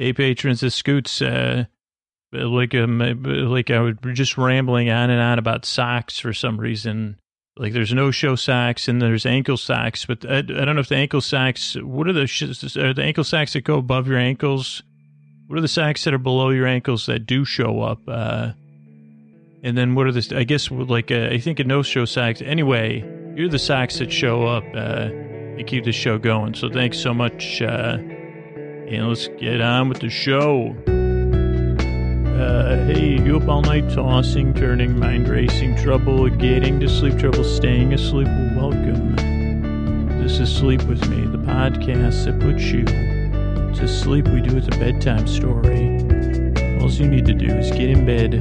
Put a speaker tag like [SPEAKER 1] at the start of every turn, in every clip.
[SPEAKER 1] Hey, patrons, this Scoots, uh, like, um, like I was just rambling on and on about socks for some reason. Like, there's no show socks and there's ankle socks, but I, I don't know if the ankle socks, what are the, sh- are the ankle socks that go above your ankles? What are the socks that are below your ankles that do show up? Uh, and then what are the, I guess, like, uh, I think a no show socks. Anyway, you're the socks that show up, uh, and keep the show going. So thanks so much, uh, and let's get on with the show. Uh, hey, you up all night tossing, turning, mind racing, trouble getting to sleep, trouble staying asleep? Welcome. This is Sleep With Me, the podcast that puts you to sleep. We do it a bedtime story. All you need to do is get in bed,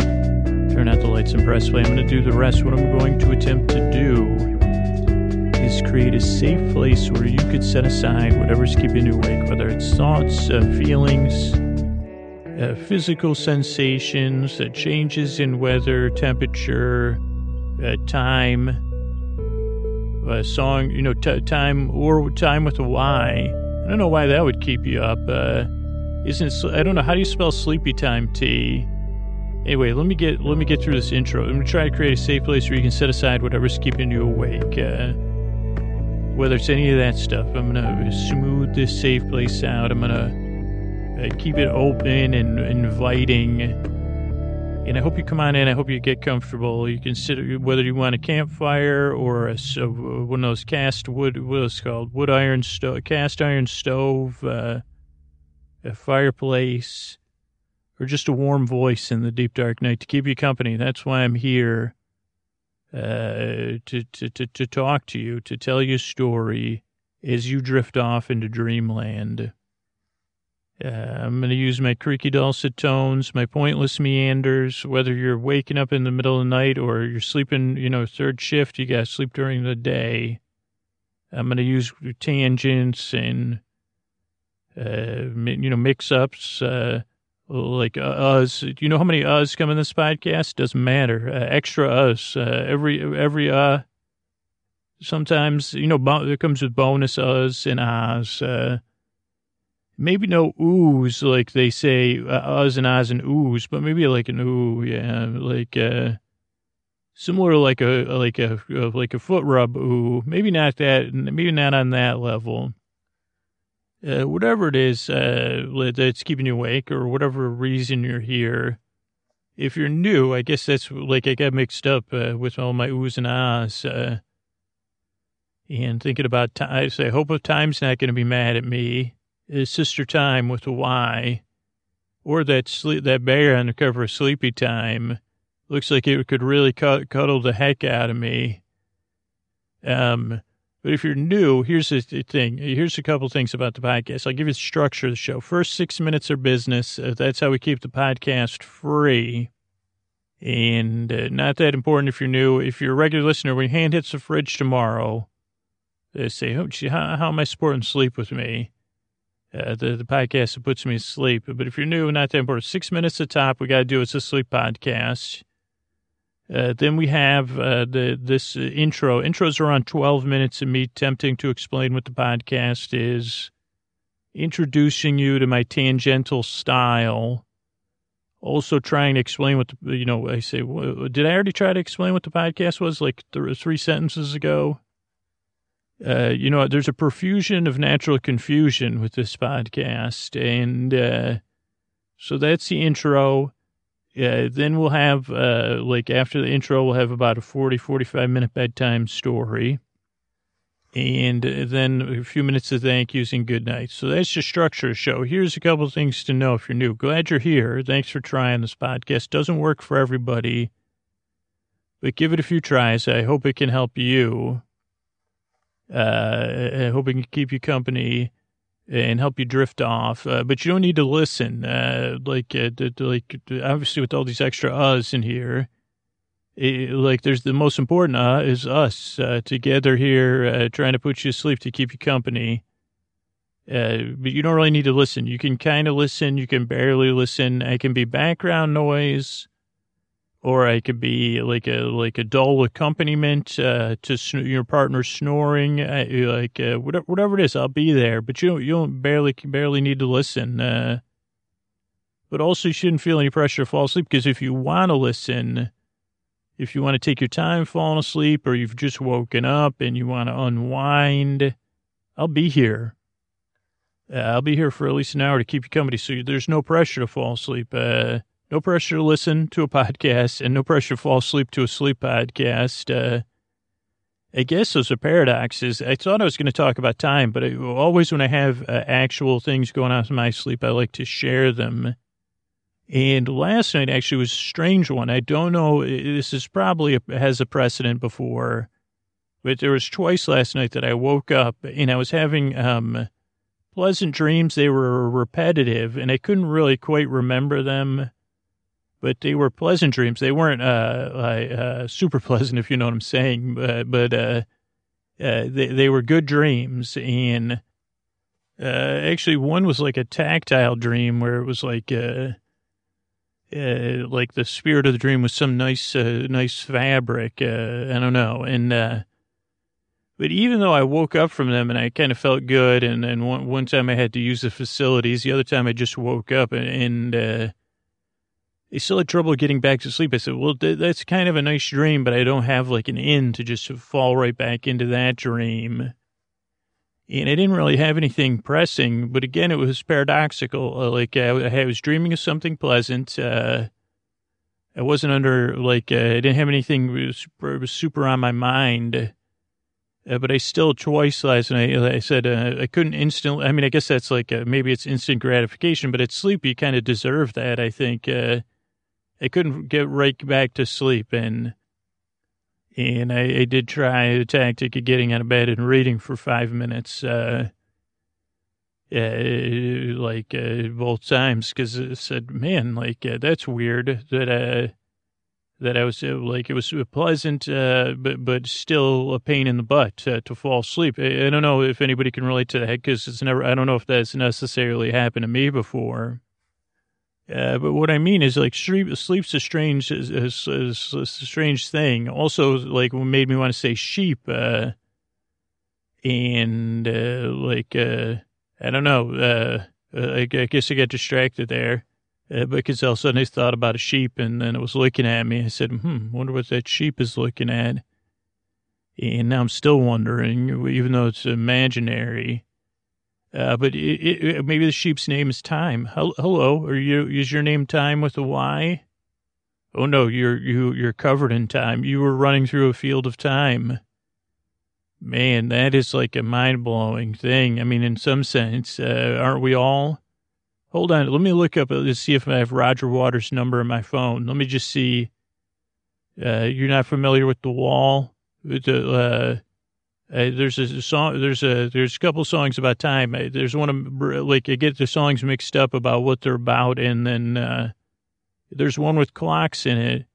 [SPEAKER 1] turn out the lights, and press play. I'm going to do the rest. What I'm going to attempt to do is create a safe place where you could set aside whatever's keeping you awake, whether it's thoughts, uh, feelings, uh, physical sensations, uh, changes in weather, temperature, uh, time, uh, song, you know, t- time or time with a Y. I don't know why that would keep you up. Uh, isn't I don't know how do you spell sleepy time? T. Anyway, let me get let me get through this intro. I'm gonna try to create a safe place where you can set aside whatever's keeping you awake. Uh, whether it's any of that stuff, I'm gonna smooth this safe place out. I'm gonna uh, keep it open and inviting. And I hope you come on in. I hope you get comfortable. You consider whether you want a campfire or a, so, one of those cast wood, what is called wood iron stove, cast iron stove, uh, a fireplace, or just a warm voice in the deep dark night to keep you company. That's why I'm here uh, to, to, to, to talk to you, to tell you a story as you drift off into dreamland. Uh, I'm going to use my creaky dulcet tones, my pointless meanders, whether you're waking up in the middle of the night or you're sleeping, you know, third shift, you got to sleep during the day. I'm going to use tangents and, uh, you know, mix ups, uh, like uh, us. Do you know how many us come in this podcast? Doesn't matter. Uh, extra us. Uh, every, every, uh, sometimes, you know, bo- it comes with bonus us and ahs. Uh, maybe no oohs like they say, uh, us and ahs and oohs, but maybe like an ooh, yeah, like, uh, similar like a, like a, like a foot rub ooh. Maybe not that, maybe not on that level. Uh, whatever it is uh, that's keeping you awake or whatever reason you're here. If you're new, I guess that's like I got mixed up uh, with all my oohs and ahs. Uh, and thinking about time, I say, hope of time's not going to be mad at me. Is Sister Time with a Y, or that sleep, that bear on the cover of Sleepy Time. Looks like it could really cuddle the heck out of me. Um, but if you're new, here's the thing. Here's a couple things about the podcast. I'll give you the structure of the show. First six minutes are business. Uh, that's how we keep the podcast free. And uh, not that important if you're new. If you're a regular listener, when your hand hits the fridge tomorrow, they say, oh, gee, how, how am I supporting sleep with me? Uh, the, the podcast that puts me to sleep. But if you're new, not that important. Six minutes at top, we got to do it's a sleep podcast. Uh, then we have uh, the this uh, intro. Intros are on 12 minutes of me attempting to explain what the podcast is, introducing you to my tangential style, also trying to explain what the, you know, I say, did I already try to explain what the podcast was like th- three sentences ago? Uh, you know, there's a profusion of natural confusion with this podcast. And uh, so that's the intro. Uh, then we'll have, uh, like, after the intro, we'll have about a 40, 45 minute bedtime story. And then a few minutes of thank yous and good nights. So that's the structure of the show. Here's a couple of things to know if you're new. Glad you're here. Thanks for trying this podcast. Doesn't work for everybody, but give it a few tries. I hope it can help you. Uh, I hope it can keep you company and help you drift off. Uh, but you don't need to listen. Uh, like, uh, like obviously with all these extra us in here, it, like there's the most important uh is us uh, together here, uh, trying to put you to sleep to keep you company. Uh, but you don't really need to listen. You can kind of listen. You can barely listen. It can be background noise or I could be like a like a dull accompaniment uh, to sn- your partner snoring, uh, like uh, whatever whatever it is. I'll be there, but you don't you don't barely barely need to listen. Uh, but also you shouldn't feel any pressure to fall asleep because if you want to listen, if you want to take your time falling asleep or you've just woken up and you want to unwind, I'll be here. Uh, I'll be here for at least an hour to keep you company. So there's no pressure to fall asleep. Uh, no pressure to listen to a podcast and no pressure to fall asleep to a sleep podcast. Uh, I guess those are paradoxes. I thought I was going to talk about time, but I, always when I have uh, actual things going on in my sleep, I like to share them. And last night actually was a strange one. I don't know. This is probably a, has a precedent before, but there was twice last night that I woke up and I was having um, pleasant dreams. They were repetitive and I couldn't really quite remember them but they were pleasant dreams. They weren't uh, uh, super pleasant, if you know what I'm saying. But, but uh, uh, they they were good dreams, and uh, actually, one was like a tactile dream where it was like uh, like the spirit of the dream was some nice nice fabric. I don't know, and but even though I woke up from them and I kind of felt good, and and one one time I had to use the facilities, the other time I just woke up and. and they still had trouble getting back to sleep. I said, well, th- that's kind of a nice dream, but I don't have like an end to just fall right back into that dream. And I didn't really have anything pressing, but again, it was paradoxical. Uh, like I, I, was dreaming of something pleasant. Uh, I wasn't under like uh, I didn't have anything was, super on my mind. Uh, but I still twice last night I said uh, I couldn't instantly. I mean, I guess that's like maybe it's instant gratification, but at sleep you kind of deserve that. I think uh, I couldn't get right back to sleep, and and I, I did try the tactic of getting out of bed and reading for five minutes, uh, uh, like uh, both times, because it said, "Man, like uh, that's weird that uh, that I was uh, like it was pleasant, uh, but but still a pain in the butt to fall asleep." I, I, don't know if anybody can relate to that because it's never. I don't know if that's necessarily happened to me before. Uh, but what I mean is like sleep, sleep's a strange, a strange thing. Also, like what made me want to say sheep, uh, and, uh, like, uh, I don't know, uh, I, I, guess I got distracted there, because all of a sudden I thought about a sheep and then it was looking at me. I said, hmm, wonder what that sheep is looking at. And now I'm still wondering, even though it's imaginary. Uh, but it, it, maybe the sheep's name is Time. Hello, are you? Is your name Time with a Y? Oh no, you're you you're covered in time. You were running through a field of time. Man, that is like a mind blowing thing. I mean, in some sense, uh, aren't we all? Hold on, let me look up to see if I have Roger Waters' number on my phone. Let me just see. Uh, you're not familiar with the wall? The, uh, there's a song. There's a there's a couple songs about time. Uh, there's one of like I get the songs mixed up about what they're about, and then uh, there's one with clocks in it.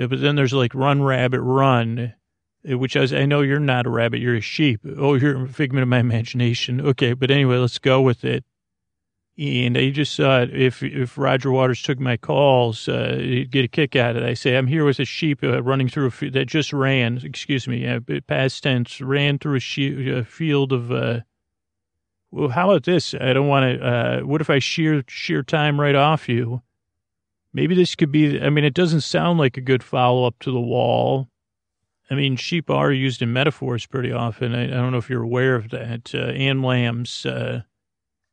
[SPEAKER 1] Uh, but then there's like Run Rabbit Run, uh, which I, was, I know you're not a rabbit, you're a sheep. Oh, you're a figment of my imagination. Okay, but anyway, let's go with it. And I just thought if if Roger Waters took my calls, uh, he'd get a kick out of it. I say, I'm here with a sheep uh, running through a field that just ran, excuse me, uh, past tense, ran through a, she- a field of. Uh, well, how about this? I don't want to. Uh, what if I shear shear time right off you? Maybe this could be. I mean, it doesn't sound like a good follow up to the wall. I mean, sheep are used in metaphors pretty often. I, I don't know if you're aware of that. Uh, Anne Lamb's. Uh,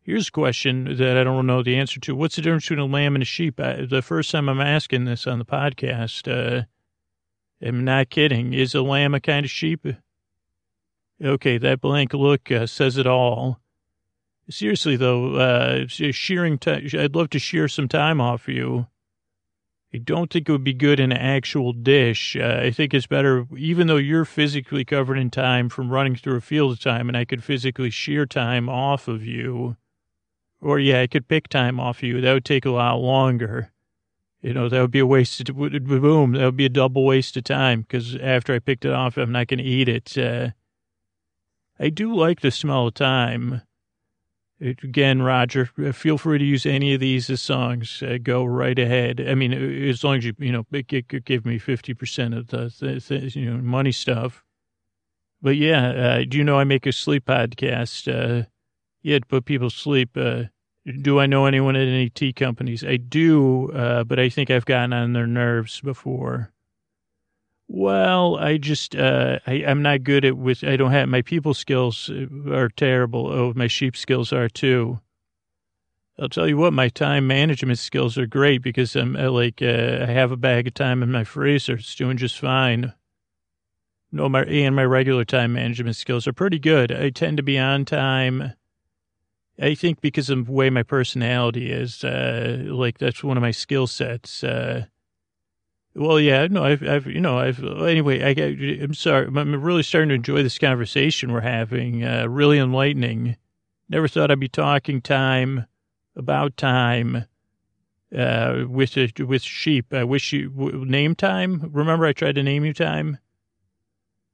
[SPEAKER 1] Here's a question that I don't know the answer to. What's the difference between a lamb and a sheep? I, the first time I'm asking this on the podcast, uh, I'm not kidding. Is a lamb a kind of sheep? Okay, that blank look uh, says it all. Seriously, though, uh, shearing, i I'd love to shear some time off you. I don't think it would be good in an actual dish. Uh, I think it's better, even though you're physically covered in time from running through a field of time, and I could physically shear time off of you. Or yeah, I could pick time off you. That would take a lot longer. You know, that would be a waste of, boom, that would be a double waste of time because after I picked it off, I'm not going to eat it. Uh, I do like the smell of time. It, again, Roger, uh, feel free to use any of these as songs. Uh, go right ahead. I mean, as long as you, you know, give me 50% of the, the, the, you know, money stuff. But yeah, uh, do you know I make a sleep podcast? Uh, yeah, to put people to sleep. Uh, Do I know anyone at any tea companies? I do, uh, but I think I've gotten on their nerves before. Well, I just uh, I, I'm not good at with. I don't have my people skills are terrible. Oh, my sheep skills are too. I'll tell you what, my time management skills are great because I'm uh, like uh, I have a bag of time in my freezer. It's doing just fine. No, my and my regular time management skills are pretty good. I tend to be on time. I think because of the way my personality is, uh, like that's one of my skill sets. Uh, well, yeah, no, I've, I've, you know, I've, anyway, I, I'm sorry. I'm really starting to enjoy this conversation we're having. Uh, really enlightening. Never thought I'd be talking time about time, uh, with, with sheep. I wish you, name time. Remember I tried to name you time?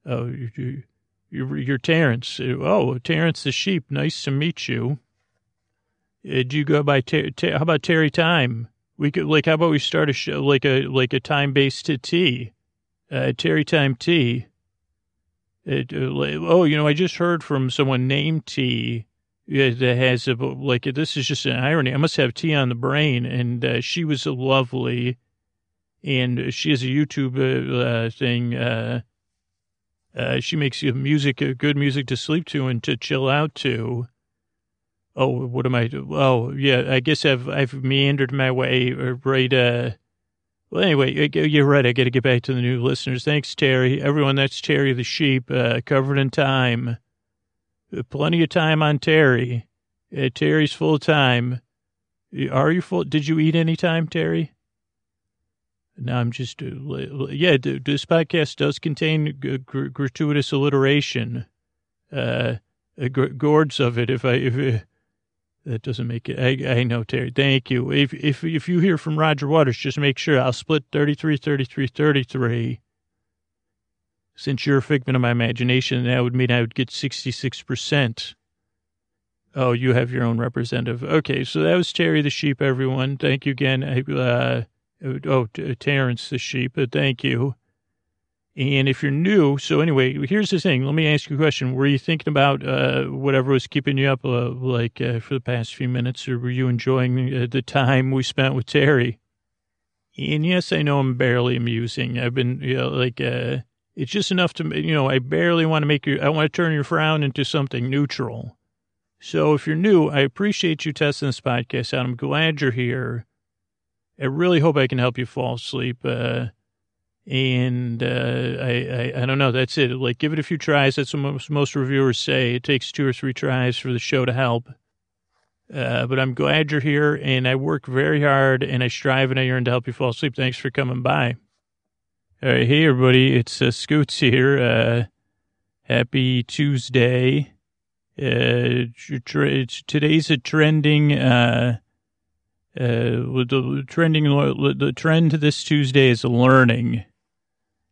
[SPEAKER 1] Oh, you, you, you're Terrence. Oh, Terrence the sheep. Nice to meet you. Uh, do you go by, ter- ter- how about Terry Time? We could like, how about we start a show like a like a time based tea, uh, Terry Time Tea. It, uh, oh, you know, I just heard from someone named T that has a, like this is just an irony. I must have tea on the brain, and uh, she was lovely, and she has a YouTube uh, thing. Uh, uh, she makes music, good music to sleep to and to chill out to. Oh, what am I? Oh, yeah. I guess I've I've meandered my way right. Uh, well, anyway, you're right. I got to get back to the new listeners. Thanks, Terry. Everyone, that's Terry the sheep, uh, covered in time. Uh, plenty of time on Terry. Uh, Terry's full time. Are you full? Did you eat any time, Terry? No, I'm just, uh, yeah, this podcast does contain g- g- gratuitous alliteration, uh, gourds of it. If I, if, that doesn't make it. I, I know, Terry. Thank you. If, if, if you hear from Roger Waters, just make sure I'll split 33, 33, 33. Since you're a figment of my imagination, that would mean I would get 66%. Oh, you have your own representative. Okay, so that was Terry the sheep, everyone. Thank you again. Uh, oh, Terrence the sheep. Thank you. And if you're new, so anyway, here's the thing. Let me ask you a question. Were you thinking about uh, whatever was keeping you up, uh, like uh, for the past few minutes, or were you enjoying uh, the time we spent with Terry? And yes, I know I'm barely amusing. I've been, you know, like, uh, it's just enough to, you know, I barely want to make you, I want to turn your frown into something neutral. So if you're new, I appreciate you testing this podcast out. I'm glad you're here. I really hope I can help you fall asleep. And uh, I, I, I don't know. That's it. Like, give it a few tries. That's what most, most reviewers say. It takes two or three tries for the show to help. Uh, but I'm glad you're here, and I work very hard, and I strive and I yearn to help you fall asleep. Thanks for coming by. All right, hey everybody, it's uh, Scoots here. Uh, happy Tuesday. Uh, today's a trending. Uh, uh, the trending. The trend this Tuesday is learning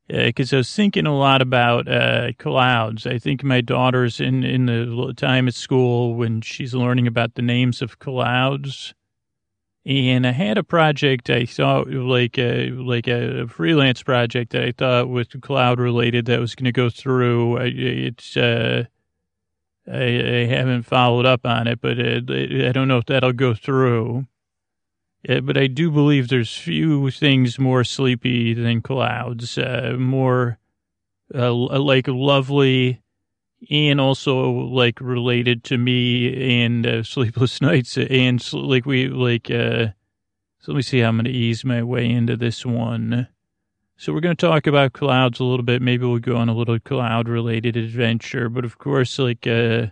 [SPEAKER 1] because uh, I was thinking a lot about uh, clouds. I think my daughter's in, in the time at school when she's learning about the names of clouds. And I had a project I thought like a, like a freelance project that I thought was cloud related that was going to go through. It's, uh, I, I, haven't followed up on it, but I don't know if that'll go through. Uh, but I do believe there's few things more sleepy than clouds, uh, more uh, like lovely and also like related to me and uh, sleepless nights and like we like uh so let me see how I'm going to ease my way into this one. So we're going to talk about clouds a little bit. Maybe we'll go on a little cloud related adventure, but of course like uh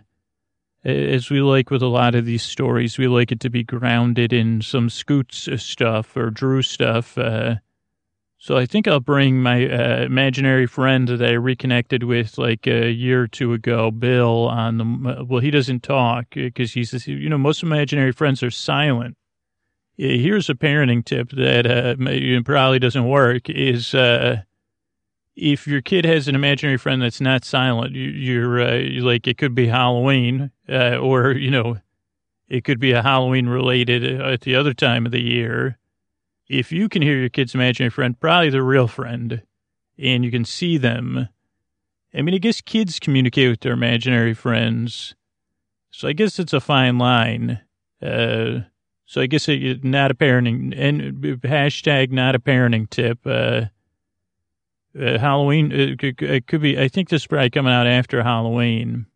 [SPEAKER 1] as we like with a lot of these stories, we like it to be grounded in some Scoots stuff or Drew stuff. Uh, so I think I'll bring my uh, imaginary friend that I reconnected with like a year or two ago, Bill, on the. Well, he doesn't talk because he's, you know, most imaginary friends are silent. Here's a parenting tip that uh, probably doesn't work: is uh, if your kid has an imaginary friend that's not silent, you, are uh, like it could be Halloween, uh, or you know, it could be a Halloween related uh, at the other time of the year. If you can hear your kid's imaginary friend, probably the real friend, and you can see them. I mean, I guess kids communicate with their imaginary friends, so I guess it's a fine line. Uh, so I guess it, not a parenting and hashtag not a parenting tip. Uh, uh, Halloween, it, it could be, I think this is probably coming out after Halloween.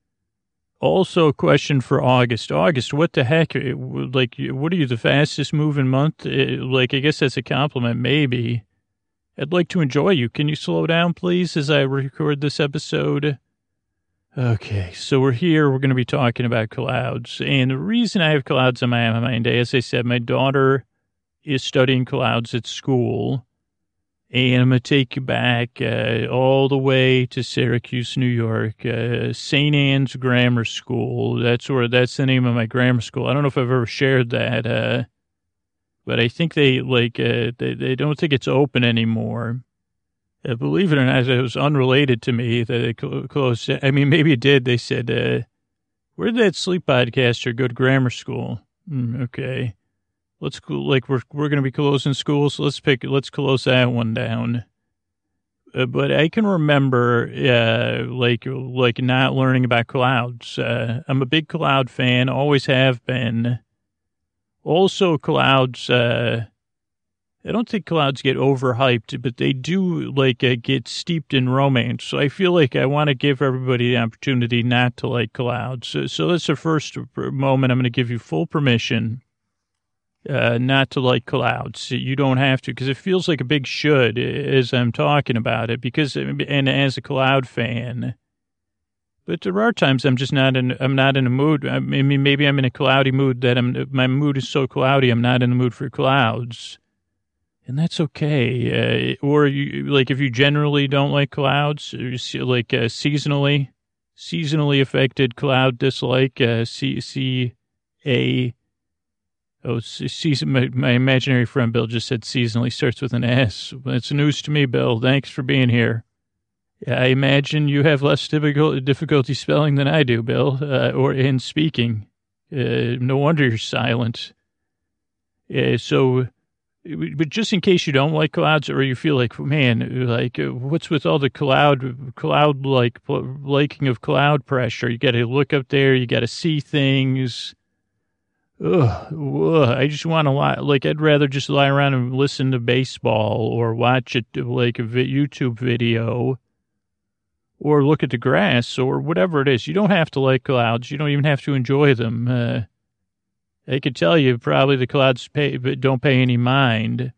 [SPEAKER 1] Also, a question for August. August, what the heck? Like, what are you, the fastest moving month? Like, I guess that's a compliment, maybe. I'd like to enjoy you. Can you slow down, please, as I record this episode? Okay, so we're here. We're going to be talking about clouds. And the reason I have clouds on my mind, as I said, my daughter is studying clouds at school. And I'm going to take you back uh, all the way to Syracuse, New York, uh, St. Anne's Grammar School. That's where, that's the name of my grammar school. I don't know if I've ever shared that, uh, but I think they, like, uh, they, they don't think it's open anymore. Uh, believe it or not, it was unrelated to me that they closed. I mean, maybe it did. They said, uh, where did that sleep podcaster go to grammar school? Mm, okay. Let's like we're we're going to be closing schools. So let's pick. Let's close that one down. Uh, but I can remember, uh, like like not learning about clouds. Uh, I'm a big cloud fan. Always have been. Also, clouds. Uh, I don't think clouds get overhyped, but they do like uh, get steeped in romance. So I feel like I want to give everybody the opportunity not to like clouds. So, so that's the first moment. I'm going to give you full permission uh, not to like clouds. You don't have to because it feels like a big should as I'm talking about it. Because and as a cloud fan, but there are times I'm just not in. I'm not in a mood. I mean, maybe I'm in a cloudy mood that I'm. My mood is so cloudy. I'm not in the mood for clouds, and that's okay. Uh, or you like if you generally don't like clouds, like uh, seasonally, seasonally affected cloud dislike. Uh, C C A Oh, season, my, my, imaginary friend Bill just said seasonally starts with an S. It's news to me, Bill. Thanks for being here. I imagine you have less difficult, difficulty spelling than I do, Bill, uh, or in speaking. Uh, no wonder you're silent. Uh, so, but just in case you don't like clouds or you feel like, man, like uh, what's with all the cloud, cloud like liking of cloud pressure? You got to look up there, you got to see things Ugh, ugh, I just want to lie. Like, I'd rather just lie around and listen to baseball or watch it like a YouTube video or look at the grass or whatever it is. You don't have to like clouds. You don't even have to enjoy them. Uh, I could tell you probably the clouds pay, but don't pay any mind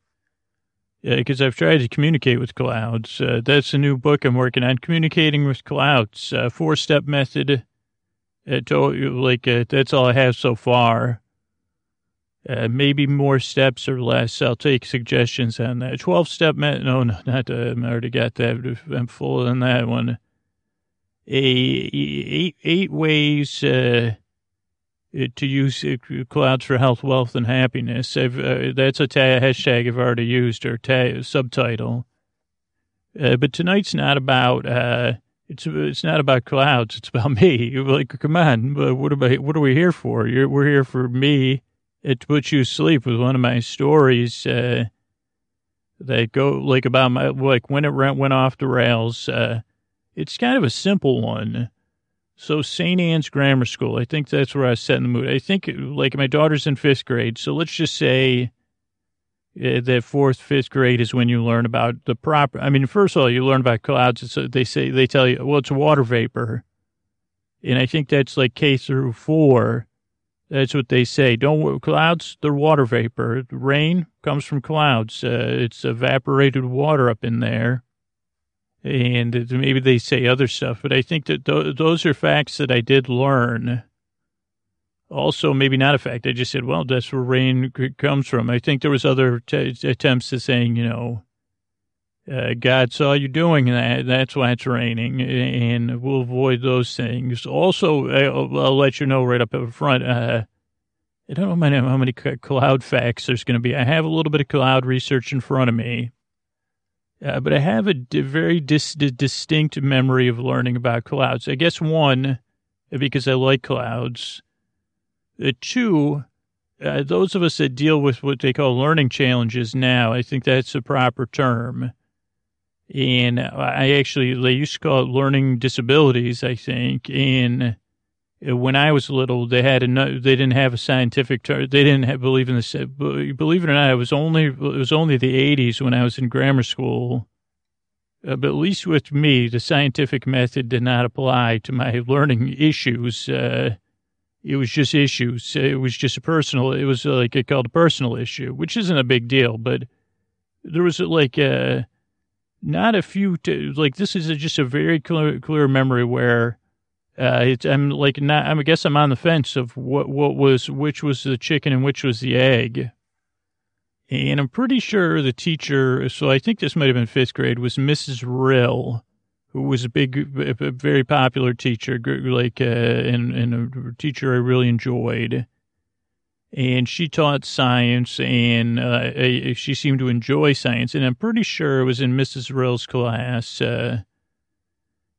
[SPEAKER 1] because uh, I've tried to communicate with clouds. Uh, that's a new book I'm working on, communicating with clouds, uh, four step method. Uh, like uh, that's all I have so far. Uh, maybe more steps or less. I'll take suggestions on that. 12 step, met, no, no, not, uh, I already got that. I'm full on that one. A, eight, eight ways, uh, to use uh, clouds for health, wealth, and happiness. Uh, that's a ta- hashtag I've already used or ta- subtitle. Uh, but tonight's not about, uh, it's it's not about clouds. It's about me. Like, come on, what about what are we here for? You're, we're here for me it puts you to sleep with one of my stories uh, that go like about my like when it went off the rails. Uh, it's kind of a simple one. So St. Anne's Grammar School, I think that's where I set in the mood. I think like my daughter's in fifth grade, so let's just say uh, that fourth, fifth grade is when you learn about the proper. I mean, first of all, you learn about clouds. It's, they say they tell you, well, it's water vapor, and I think that's like K through four. That's what they say. Don't clouds. They're water vapor. Rain comes from clouds. Uh, it's evaporated water up in there, and maybe they say other stuff. But I think that th- those are facts that I did learn. Also, maybe not a fact. I just said, well, that's where rain comes from. I think there was other t- attempts to saying, you know, uh, God saw you doing that. That's why it's raining, and we'll avoid those things. Also, I'll, I'll let you know right up front. Uh, I don't know how many cloud facts there's going to be. I have a little bit of cloud research in front of me, uh, but I have a very dis- distinct memory of learning about clouds. I guess one, because I like clouds. Uh, two, uh, those of us that deal with what they call learning challenges now, I think that's a proper term and I actually, they used to call it learning disabilities, I think. And when I was little, they had a they didn't have a scientific term. They didn't have, believe in this. Believe it or not, it was only it was only the '80s when I was in grammar school. Uh, but at least with me, the scientific method did not apply to my learning issues. Uh, it was just issues. It was just a personal. It was like it called a personal issue, which isn't a big deal. But there was like uh, not a few. T- like this is a, just a very clear, clear memory where uh, it's, I'm like not. I'm, I guess I'm on the fence of what what was which was the chicken and which was the egg. And I'm pretty sure the teacher. So I think this might have been fifth grade. Was Mrs. Rill, who was a big, a very popular teacher, like uh, and and a teacher I really enjoyed. And she taught science, and uh, she seemed to enjoy science. And I'm pretty sure it was in Mrs. Rill's class. Uh,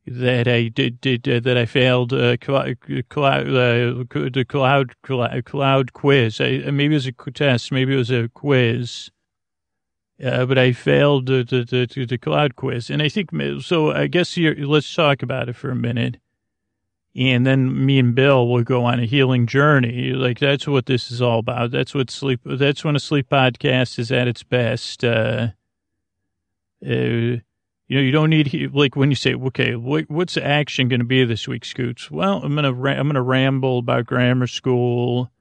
[SPEAKER 1] that I did, did uh, that I failed uh, cloud, uh, the cloud, cloud cloud quiz. I, maybe it was a test, maybe it was a quiz, uh, but I failed the, the the, the cloud quiz. And I think so. I guess here, let's talk about it for a minute, and then me and Bill will go on a healing journey. Like that's what this is all about. That's what sleep. That's when a sleep podcast is at its best. Uh, uh, you know, you don't need like when you say, okay, what, what's the action going to be this week, Scoots? Well, I'm gonna I'm gonna ramble about grammar school.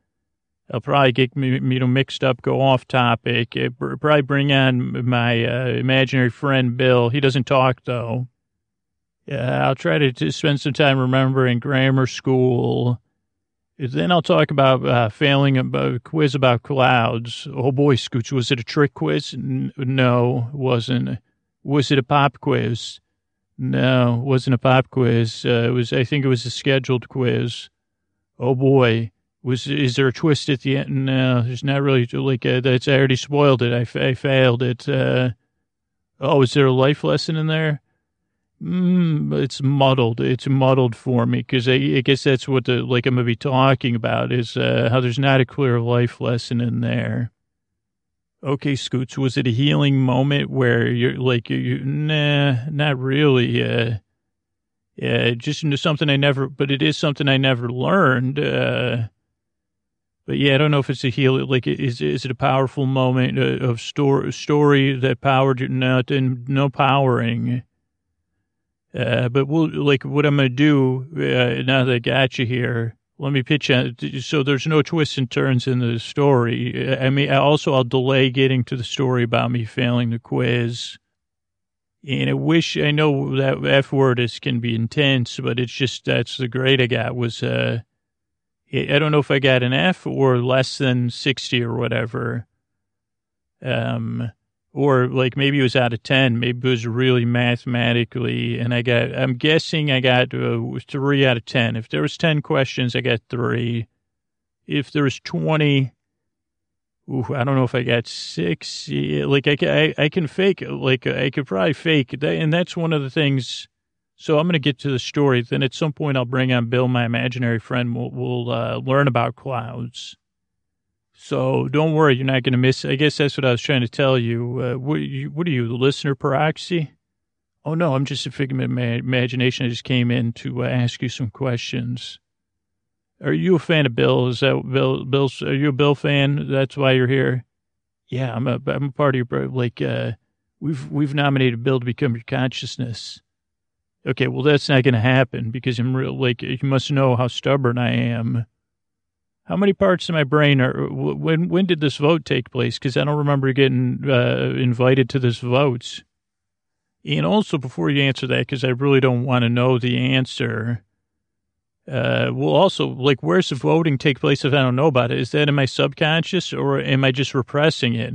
[SPEAKER 1] I'll probably get me, you know mixed up, go off topic. It, probably bring on my uh, imaginary friend Bill. He doesn't talk though. Yeah, I'll try to, to spend some time remembering grammar school. Then I'll talk about uh, failing a quiz about clouds. Oh boy, Scoots, was it a trick quiz? N- no, wasn't. Was it a pop quiz? No, wasn't a pop quiz. Uh, it was, I think it was a scheduled quiz. Oh boy. Was, is there a twist at the end? No, there's not really, like, uh, that's, I already spoiled it. I, I failed it. Uh, oh, is there a life lesson in there? Mm, it's muddled. It's muddled for me because I, I, guess that's what the, like I'm going to be talking about is, uh, how there's not a clear life lesson in there. Okay, Scoots, was it a healing moment where you're like, you, nah, not really. Uh, yeah, just into something I never, but it is something I never learned. Uh, but yeah, I don't know if it's a healing, like, is, is it a powerful moment uh, of story, story that powered you? No, no powering. Uh, but we'll, like, what I'm going to do, uh, now that I got you here, let me pitch it. So there's no twists and turns in the story. I mean, also I'll delay getting to the story about me failing the quiz. And I wish I know that F word is can be intense, but it's just that's the grade I got was uh, I don't know if I got an F or less than sixty or whatever. Um, or like maybe it was out of 10 maybe it was really mathematically and i got i'm guessing i got uh, three out of 10 if there was 10 questions i got three. If there was 20 ooh, i don't know if i got six like I, I, I can fake like i could probably fake that and that's one of the things so i'm going to get to the story. Then at some point i'll bring on bill my imaginary friend. We'll, we'll uh, learn about clouds so don't worry, you're not going to miss. I guess that's what I was trying to tell you. Uh, what, you, what are you, the listener proxy? Oh no, I'm just a figment of my imagination. I just came in to uh, ask you some questions. Are you a fan of Bill? Is that Bill? Bill's? Are you a Bill fan? That's why you're here. Yeah, I'm a. I'm a part of your. Like, uh, we've we've nominated Bill to become your consciousness. Okay, well that's not going to happen because I'm real. Like, you must know how stubborn I am. How many parts of my brain are, when, when did this vote take place? Because I don't remember getting uh, invited to this vote. And also, before you answer that, because I really don't want to know the answer, uh, well, also, like, where's the voting take place if I don't know about it? Is that in my subconscious or am I just repressing it?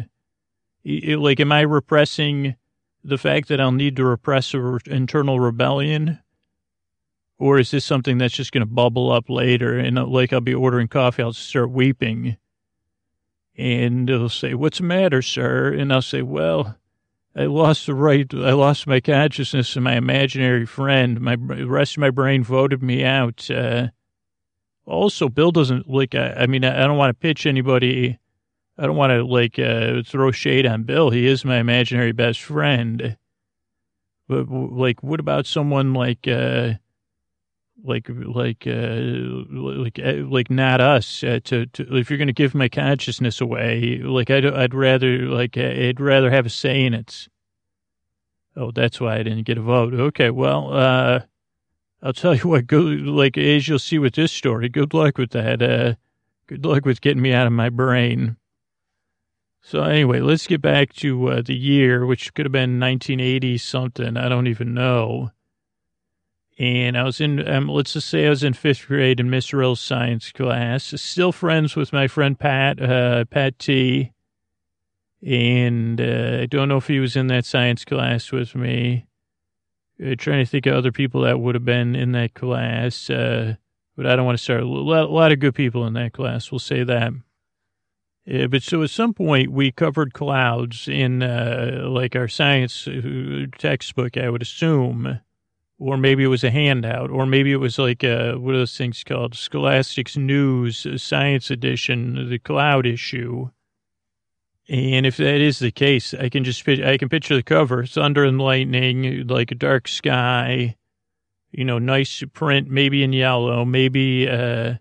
[SPEAKER 1] it like, am I repressing the fact that I'll need to repress an internal rebellion? Or is this something that's just going to bubble up later? And uh, like I'll be ordering coffee, I'll start weeping. And they'll say, What's the matter, sir? And I'll say, Well, I lost the right, I lost my consciousness and my imaginary friend. My the rest of my brain voted me out. Uh, also, Bill doesn't like, I, I mean, I, I don't want to pitch anybody. I don't want to like uh, throw shade on Bill. He is my imaginary best friend. But like, what about someone like, uh, like like uh, like uh, like not us uh, to, to if you're going to give my consciousness away like I'd I'd rather like uh, I'd rather have a say in it. Oh, that's why I didn't get a vote. Okay, well, uh, I'll tell you what. Go like as you'll see with this story. Good luck with that. Uh, good luck with getting me out of my brain. So anyway, let's get back to uh, the year, which could have been 1980 something. I don't even know and I was in, um, let's just say I was in fifth grade in Miss Rill's science class. Still friends with my friend Pat, uh, Pat T. And uh, I don't know if he was in that science class with me. Uh, trying to think of other people that would have been in that class. Uh, but I don't want to start. A lot, of good people in that class, we'll say that. Yeah, but so at some point we covered clouds in uh, like our science uh, textbook, I would assume or maybe it was a handout, or maybe it was like a, what are those things called? Scholastic's News Science Edition, the cloud issue. And if that is the case, I can just I can picture the cover: thunder and lightning, like a dark sky, you know, nice print, maybe in yellow, maybe uh,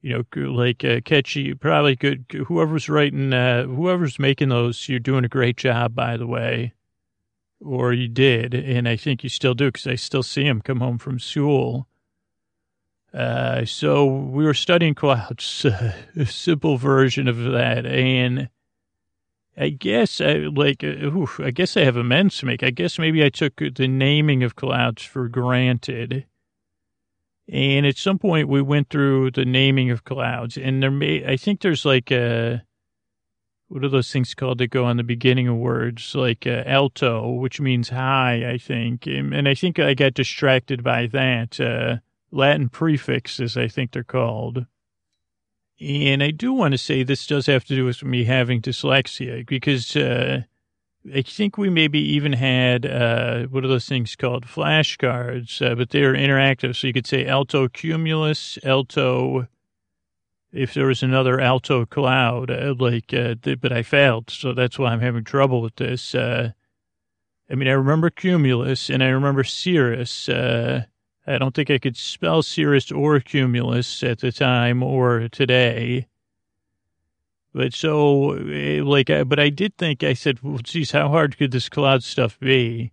[SPEAKER 1] you know, like uh, catchy, probably good. Whoever's writing, uh, whoever's making those, you're doing a great job, by the way or you did, and I think you still do because I still see him come home from school. Uh, so we were studying clouds, a simple version of that, and I guess I like, uh, oof, I guess I have amends to make. I guess maybe I took the naming of clouds for granted. And at some point we went through the naming of clouds and there may, I think there's like a, what are those things called that go on the beginning of words? Like uh, alto which means high i think. And i think i got distracted by that uh, latin prefixes i think they're called. And i do want to say this does have to do with me having dyslexia because uh, i think we maybe even had uh, what are those things called? Flashcards uh, but they're interactive. So you could say alto cumulus alto if there was another alto cloud, uh, like, uh, but I failed. So that's why I'm having trouble with this. Uh, I mean, I remember cumulus and I remember cirrus. Uh, I don't think I could spell cirrus or cumulus at the time or today. But so, eh, like, but I did think, I said, well, geez, how hard could this cloud stuff be?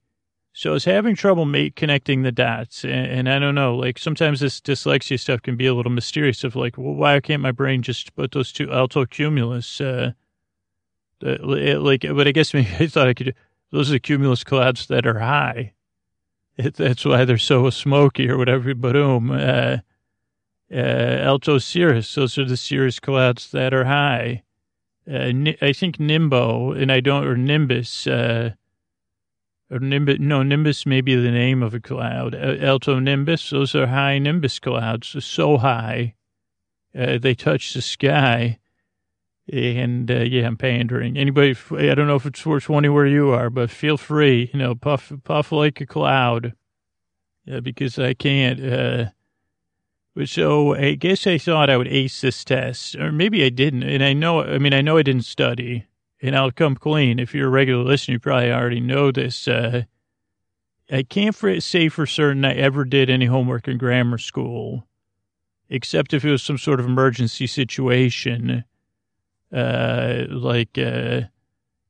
[SPEAKER 1] So I was having trouble connecting the dots. And, and, I don't know, like sometimes this dyslexia stuff can be a little mysterious of like, well, why can't my brain just put those two alto cumulus, uh, like, but I guess maybe I thought I could, those are the cumulus clouds that are high. It, that's why they're so smoky or whatever, boom. Uh, uh, alto cirrus, those are the cirrus clouds that are high. Uh, I think nimbo, and I don't, or nimbus, uh, or nimbus, no, nimbus may be the name of a cloud. Alto nimbus, those are high nimbus clouds, so high uh, they touch the sky. And uh, yeah, I'm pandering. Anybody, I don't know if it's 420 where you are, but feel free, you know, puff, puff like a cloud. Yeah, because I can't. Uh, so I guess I thought I would ace this test, or maybe I didn't. And I know, I mean, I know I didn't study and I'll come clean. If you're a regular listener, you probably already know this. Uh, I can't for, say for certain I ever did any homework in grammar school, except if it was some sort of emergency situation. Uh, like, uh,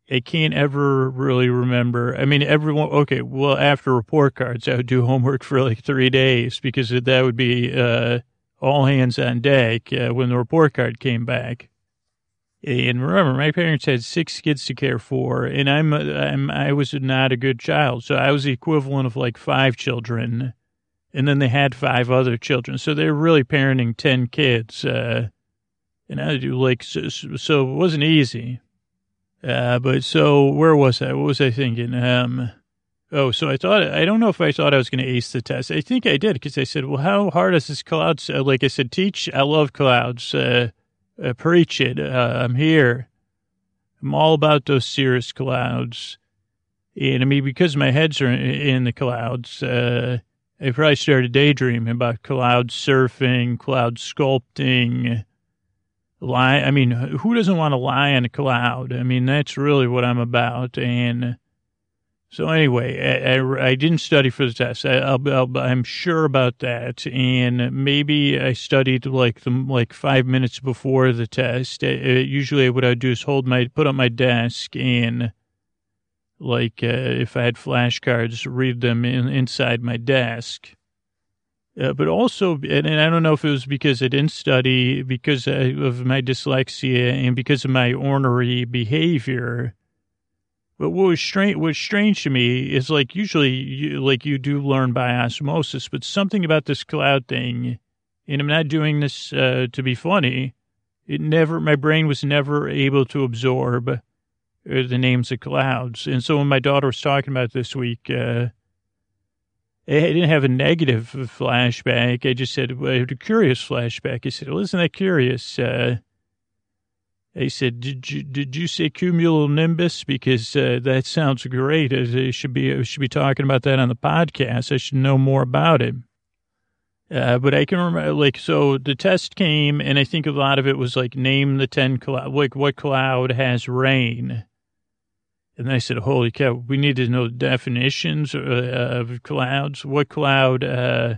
[SPEAKER 1] I can't ever really remember. I mean, everyone, okay, well, after report cards, I would do homework for like three days because that would be, uh, all hands on deck, uh, when the report card came back. And remember, my parents had six kids to care for, and I'm, I'm I was not a good child, so I was the equivalent of like five children, and then they had five other children, so they're really parenting ten kids. Uh, and I do like so, so it wasn't easy. Uh, but so where was I? What was I thinking? Um, oh, so I thought I don't know if I thought I was going to ace the test. I think I did because I said, "Well, how hard is this clouds?" Like I said, teach. I love clouds. Uh, uh, preach it. Uh, I'm here. I'm all about those cirrus clouds. And I mean, because my head's are in the clouds, uh, I probably started daydreaming about cloud surfing, cloud sculpting. Lie. I mean, who doesn't want to lie on a cloud? I mean, that's really what I'm about. And So anyway, I, I, I didn't study for the test. I, am sure about that. And maybe I studied like the, like five minutes before the test. I, usually what I would do is hold my, put on my desk and like, uh, if I had flashcards, read them in, inside my desk. Uh, but also, and, and, I don't know if it was because I didn't study, because of my dyslexia, and because of my ornery behavior. But what was strange, strange to me is like usually, you, like you do learn by osmosis, but something about this cloud thing, and I'm not doing this uh, to be funny. It never, my brain was never able to absorb uh, the names of clouds, and so when my daughter was talking about this week. Uh, I didn't have a negative flashback. I just said, I had a curious flashback. I said, well, isn't that curious? Uh, I said, did you, did you say cumulonimbus? Because uh, that sounds great. I should be, I should be talking about that on the podcast. I should know more about it. Uh, but I can remember, like, so the test came, and I think a lot of it was like, name the 10 cloud, like, what cloud has rain? And I said, holy cow, we need to know definitions uh, of clouds. What cloud uh,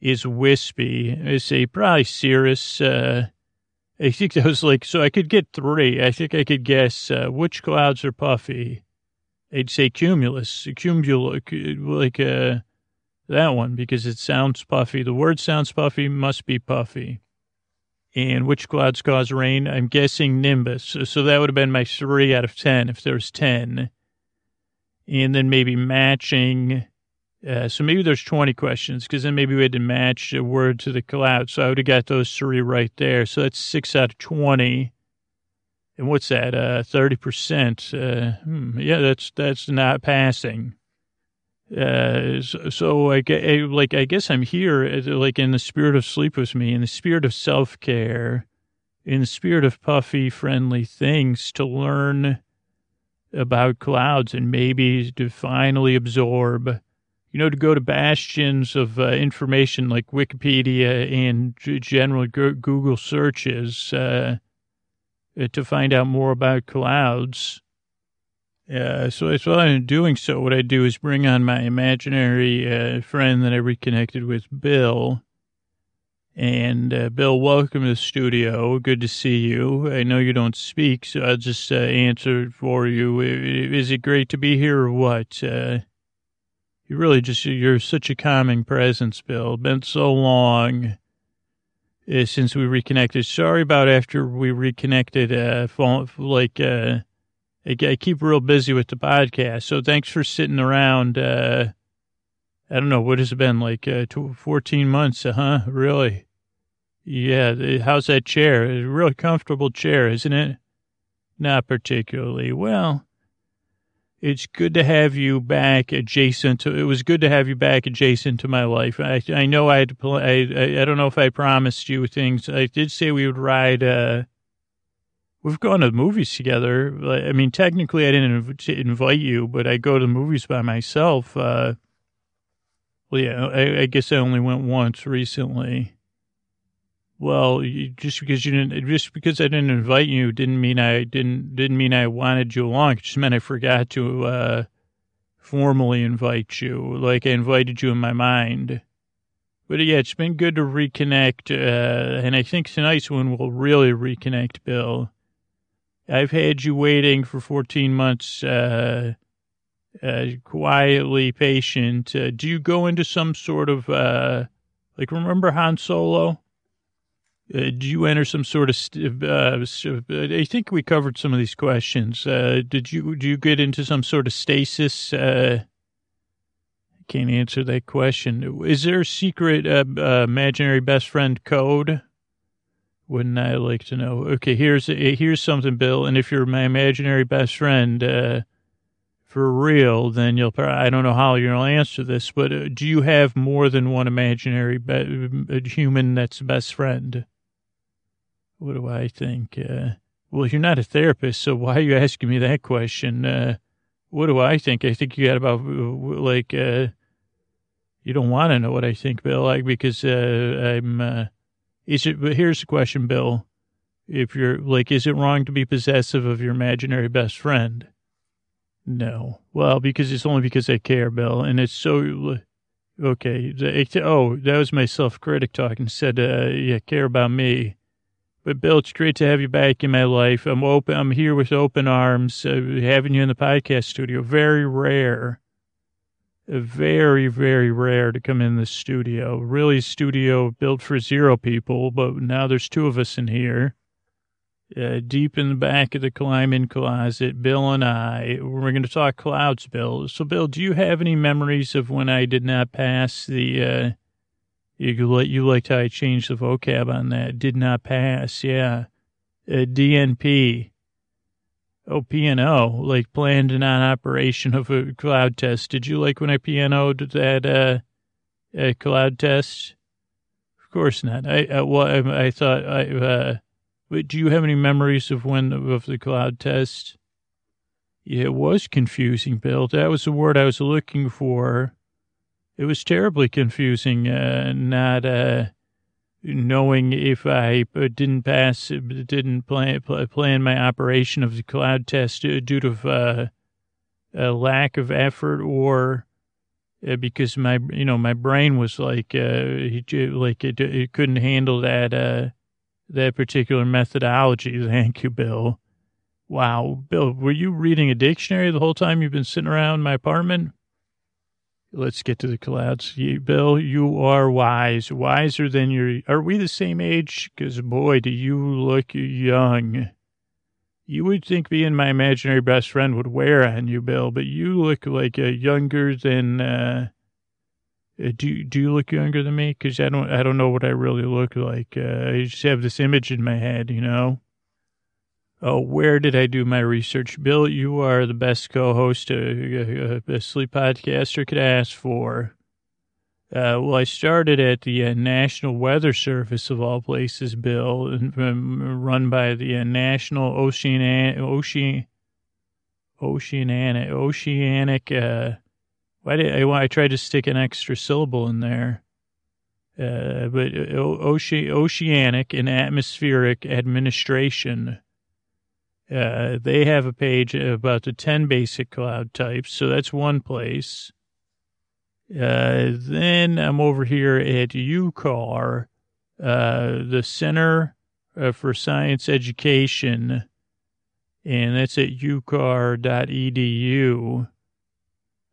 [SPEAKER 1] is wispy? I say probably cirrus. Uh, I think I was like, so I could get three. I think I could guess uh, which clouds are puffy. I'd say cumulus, cumulus, like uh, that one, because it sounds puffy. The word sounds puffy, must be puffy. And which clouds cause rain? I'm guessing Nimbus. So that would have been my three out of 10 if there's 10. And then maybe matching. Uh, so maybe there's 20 questions because then maybe we had to match a word to the cloud. So I would have got those three right there. So that's six out of 20. And what's that? Uh, 30%. Uh, hmm, yeah, that's, that's not passing. Uh, so, so I eh, like I guess I'm here eh, like in the spirit of sleep with me, in the spirit of self care, in the spirit of puffy friendly things to learn about clouds and maybe to finally absorb, you know, to go to bastions of uh, information like Wikipedia and general Google searches uh, to find out more about clouds yeah, so I thought in doing so, what I do is bring on my imaginary uh, friend that I reconnected with, Bill. And uh, Bill, welcome to the studio. Good to see you. I know you don't speak, so I'll just uh, answer for you. Is it great to be here or what? Uh, you really just, you're such a calming presence, Bill. Been so long uh, since we reconnected. Sorry about after we reconnected, uh, like, uh, I, keep real busy with the podcast. So thanks for sitting around. Uh, I don't know. What has it been like? Uh, 14 months, huh? Really? Yeah. How's that chair? It's a real comfortable chair, isn't it? Not particularly. Well, it's good to have you back adjacent to, it was good to have you back adjacent to my life. I, I know I had to play, I, I don't know if I promised you things. I did say we would ride, uh, We've gone to movies together. I mean, technically, I didn't invite you, but I go to movies by myself. Uh, well, yeah, I, I, guess I only went once recently. Well, just because you didn't, just because I didn't invite you, didn't mean I didn't didn't mean I wanted you along. It just meant I forgot to uh, formally invite you, like I invited you in my mind. But yeah, it's been good to reconnect, uh, and I think tonight's when we'll really reconnect, Bill. I've had you waiting for 14 months, uh, uh, quietly patient. Uh, do you go into some sort of, uh, like, remember Han Solo? Uh, do you enter some sort of, st- uh, I think we covered some of these questions. did you, do you get into some sort of stasis? I can't answer that question. Is there a secret, imaginary best friend code? Wouldn't I like to know? Okay, here's here's something, Bill. And if you're my imaginary best friend, uh, for real, then you'll. I don't know how you'll answer this, but uh, do you have more than one imaginary be- uh, human that's best friend? What do I think? Uh, well, you're not a therapist, so why are you asking me that question? Uh, what do I think? I think you got about like. Uh, you don't want to know what I think, Bill, like because I'm is it, but here's the question, Bill. If you're like, is it wrong to be possessive of your imaginary best friend? No. Well, because it's only because I care, Bill, and it's so. Okay. Oh, that was my self critic talking. Said, uh, "Yeah, care about me." But Bill, it's great to have you back in my life. I'm open. I'm here with open arms, uh, having you in the podcast studio. Very rare, very very rare to come in the studio. Really, studio built for zero people, but now there's two of us in here. Uh, deep in the back of the climbing closet, Bill and I, we're going to talk clouds, Bill. So, Bill, do you have any memories of when I did not pass the, uh, you, like you liked how I changed the vocab on that, did not pass, yeah. Uh, DNP. Oh, PNO, like planned non-operation of a cloud test. Did you like when I PNO'd that, uh, cloud test? Of course not. I, uh, well, I, I thought I, uh, do you have any memories of when of the cloud test? Yeah, it was confusing, Bill. That was the word I was looking for. It was terribly confusing, uh, not uh, knowing if I uh, didn't pass, didn't plan, plan my operation of the cloud test due to uh, a lack of effort or uh, because my, you know, my brain was like, uh, like it, it couldn't handle that that particular methodology. Thank you, Bill. Wow, Bill, were you reading a dictionary the whole time you've been sitting around my apartment? Let's get to the clouds. Bill, you are wise, wiser than your. Are we the same age? Because boy, do you look young. You would think being my imaginary best friend would wear on you, Bill, but you look like a younger than. Uh, uh, do do you look younger than me? Because I don't I don't know what I really look like. Uh, I just have this image in my head, you know. Oh, where did I do my research, Bill? You are the best co-host a, a, a sleep podcaster could ask for. Uh, well, I started at the uh, National Weather Service of all places, Bill, and, um, run by the uh, National Ocean Ocean Oceanic Oceanic uh, why did I, I tried to stick an extra syllable in there? Uh, but uh, oce- oceanic and atmospheric administration. Uh, they have a page about the 10 basic cloud types. So that's one place. Uh, then I'm over here at UCAR, uh, the Center uh, for Science Education, and that's at ucar.edu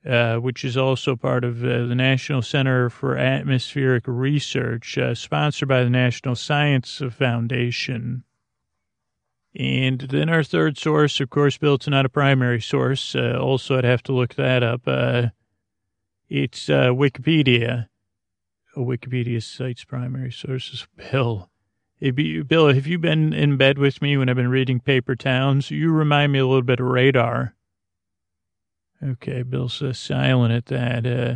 [SPEAKER 1] uh, which is also part of uh, the National Center for Atmospheric Research, sponsored by the National Science Foundation. And then our third source, of course, built not a primary source. Uh, also, I'd have to look that up. Uh, it's Wikipedia. Oh, Wikipedia cites primary sources. Bill. Bill, have you been in bed with me when I've been reading Paper Towns? You remind me a little bit of Radar. Okay, Bill's uh, silent at that. Uh,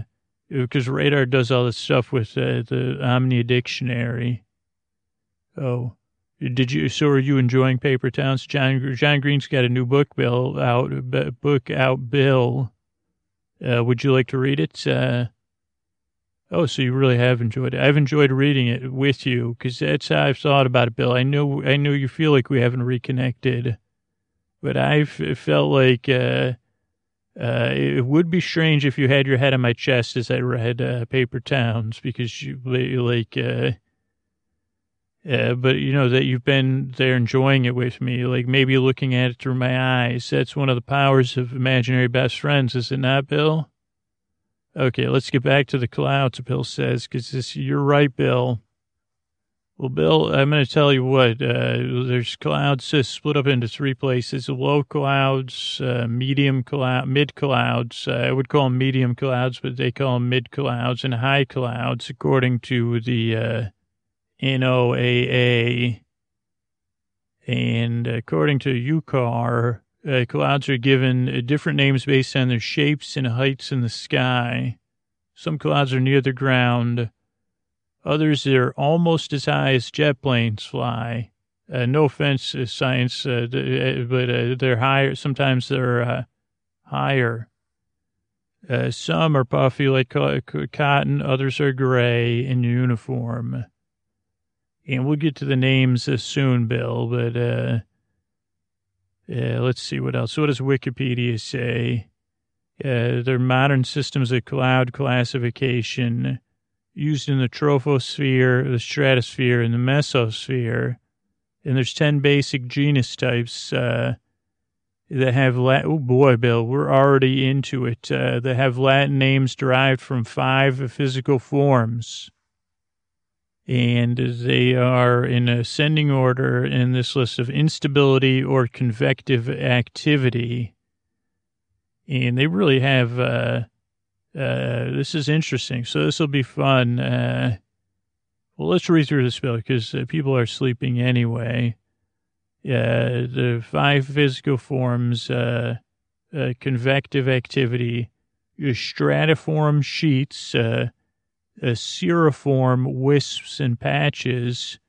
[SPEAKER 1] because Radar does all this stuff with uh, the Omnictionary. Oh, did you? So are you enjoying Paper Towns? John John Green's got a new book, Bill, out. Book out, Bill. Uh, would you like to read it? Uh, oh, so you really have enjoyed it. I've enjoyed reading it with you because that's how I've thought about it, Bill. I know I know you feel like we haven't reconnected, but I've felt like. Uh, uh, it would be strange if you had your head on my chest as I read uh, Paper Towns because you like, uh, but you know that you've been there enjoying it with me, like maybe looking at it through my eyes. That's one of the powers of imaginary best friends, is it not, Bill? Okay, let's get back to the clouds. Bill says, because you're right, Bill. Well, Bill, I'm going to tell you what. Uh, there's clouds uh, split up into three places: low clouds, uh, medium cloud, mid clouds. Uh, I would call them medium clouds, but they call them mid clouds and high clouds, according to the uh, NOAA. And according to UCAR, uh, clouds are given different names based on their shapes and heights in the sky. Some clouds are near the ground Others are almost as high as jet planes fly. Uh, no offense, uh, science, uh, uh but uh, they're higher. Sometimes they're uh, higher. some are puffy like cotton. Others are gray in uniform. And we'll get to the names soon, Bill. But Uh, let's see what else. What does Wikipedia say? Uh, they're modern systems of cloud classification used in the troposphere, the stratosphere, and the mesosphere. And there's 10 basic genus types uh, that have. Oh boy, Bill, we're already into it. Uh, that have Latin names derived from five physical forms. And they are in ascending order in this list of instability or convective activity. And they really have, uh, uh, this is interesting. So this will be fun. Uh, well, let's read through this bill because uh, people are sleeping anyway. Uh, the five physical forms, uh, uh, convective activity, your stratiform sheets, uh, cirriform wisps and patches,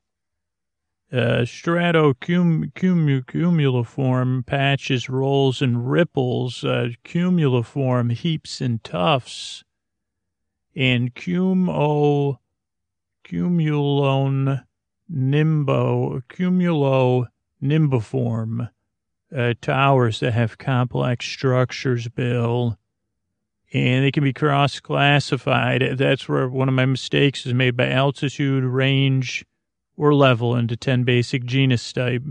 [SPEAKER 1] uh, stratocumuliform patches, rolls, and ripples, uh, cumuliform heaps and tufts, and cumo cumulone nimbo, cumulo nimbiform uh, towers that have complex structures, Bill, and they can be cross classified. That's where one of my mistakes is made by altitude, range, or level into 10 basic genus type.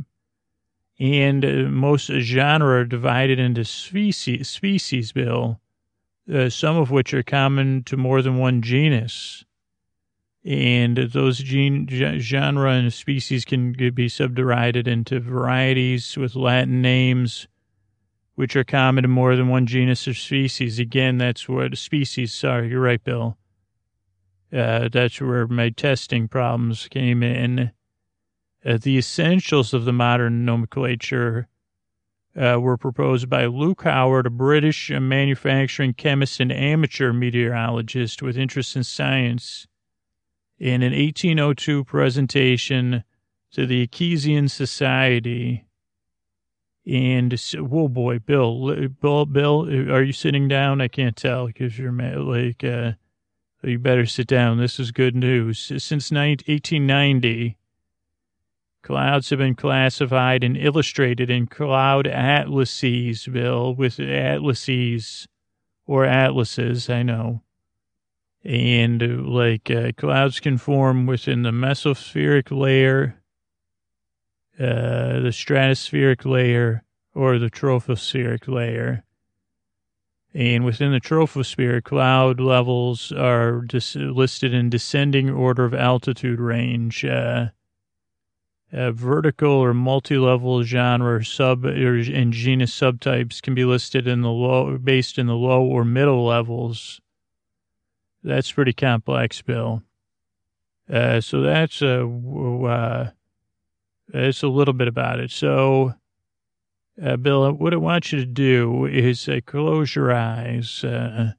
[SPEAKER 1] And uh, most genre are divided into species, species Bill, uh, some of which are common to more than one genus and those gene, genre and species can be subdivided into varieties with Latin names, which are common to more than one genus or species. Again, that's what species. Sorry, you're right, Bill. Uh, that's where my testing problems came in. Uh, the essentials of the modern nomenclature uh, were proposed by Luke Howard, a British manufacturing chemist and amateur meteorologist with interest in science in an 1802 presentation to the Askesian Society. And, whoa, boy, Bill, Bill, Bill, are you sitting down? I can't tell because you're like, uh, you better sit down. This is good news. Since 1890, clouds have been classified and illustrated in cloud atlases, Bill, with atlases or atlases, I know and like uh, clouds can form within the mesospheric layer, uh, the stratospheric layer, or the tropospheric layer. And within the troposphere, cloud levels are dis- listed in descending order of altitude range. Uh, uh, vertical or multi-level genre sub or, and genus subtypes can be listed in the low, based in the low or middle levels that's pretty complex, Bill. Uh, so that's a, uh, that's a little bit about it. So, uh, Bill, what I want you to do is uh, close your eyes. Uh,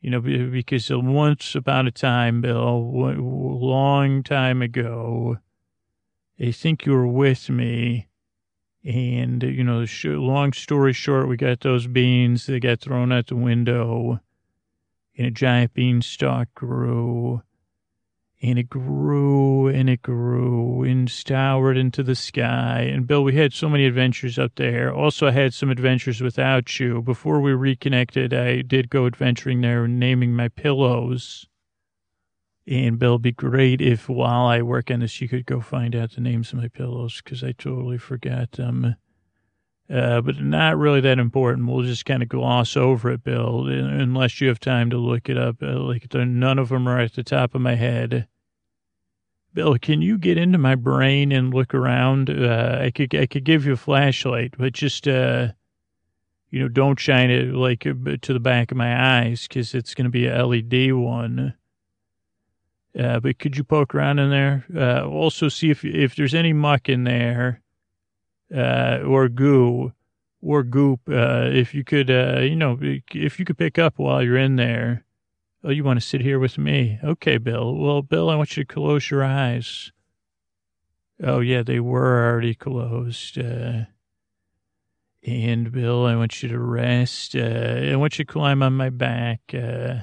[SPEAKER 1] you know, because once upon a time, Bill, a long time ago, I think you were with me. And, you know, long story short, we got those beans that got thrown out the window and a giant beanstalk grew, and it grew and it grew and towered into the sky. And Bill, we had so many adventures up there. Also, I had some adventures without you. Before we reconnected, I did go adventuring there, naming my pillows. And Bill, be great if while I work on this, you could go find out the names of my pillows because I totally forgot them uh, but not really that important. We'll just kind of gloss over it, Bill, unless you have time to look it up. Uh, like none of them are at the top of my head. Bill, can you get into my brain and look around? Uh, I could I could give you a flashlight, but just uh, you know, don't shine it like uh, to the back of my eyes because it's going to be a LED one. Uh, but could you poke around in there? Uh, also, see if if there's any muck in there uh, or goo or goop. Uh, if you could, uh, you know, if you could pick up while you're in there. Oh, you want to sit here with me? Okay, Bill. Well, Bill, I want you to close your eyes. Oh, yeah, they were already closed. Uh, and Bill, I want you to rest. Uh, I want you to climb on my back. Uh,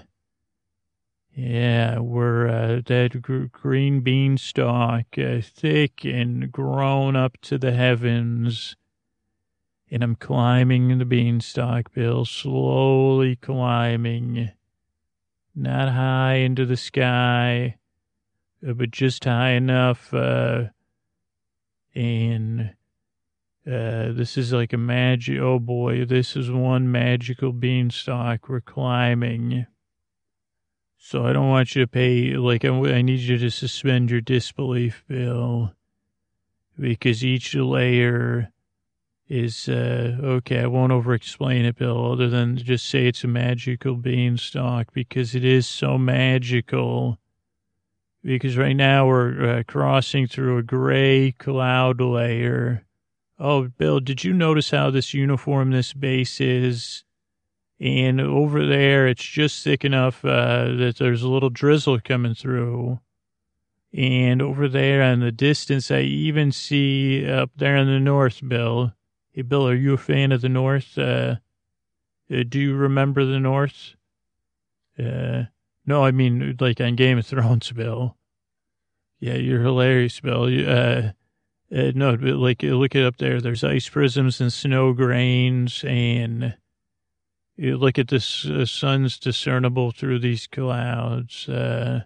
[SPEAKER 1] yeah, we're uh, that green beanstalk, uh, thick and grown up to the heavens. and I'm climbing the beanstalk, Bill, slowly climbing, not high into the sky, uh, but just high enough, uh, and uh, this is like a magic. Oh boy, this is one magical beanstalk we're climbing. So I don't want you to pay, like, I, I need you to suspend your disbelief, Bill, because each layer is, uh, okay, I won't over explain it, Bill, other than just say it's a magical beanstalk because it is so magical. Because right now we're uh, crossing through a gray cloud layer. Oh, Bill, did you notice how this uniform this base is? And over there, it's just thick enough uh, that there's a little drizzle coming through. And over there in the distance, I even see up there in the north, Bill. Hey, Bill, are you a fan of the north? Uh, uh, do you remember the north? Uh, no, I mean, like on Game of Thrones, Bill. Yeah, you're hilarious, Bill. Uh, uh, no, like look it up there. There's ice prisms and snow grains, and you look at the uh, sun's discernible through these clouds. Uh,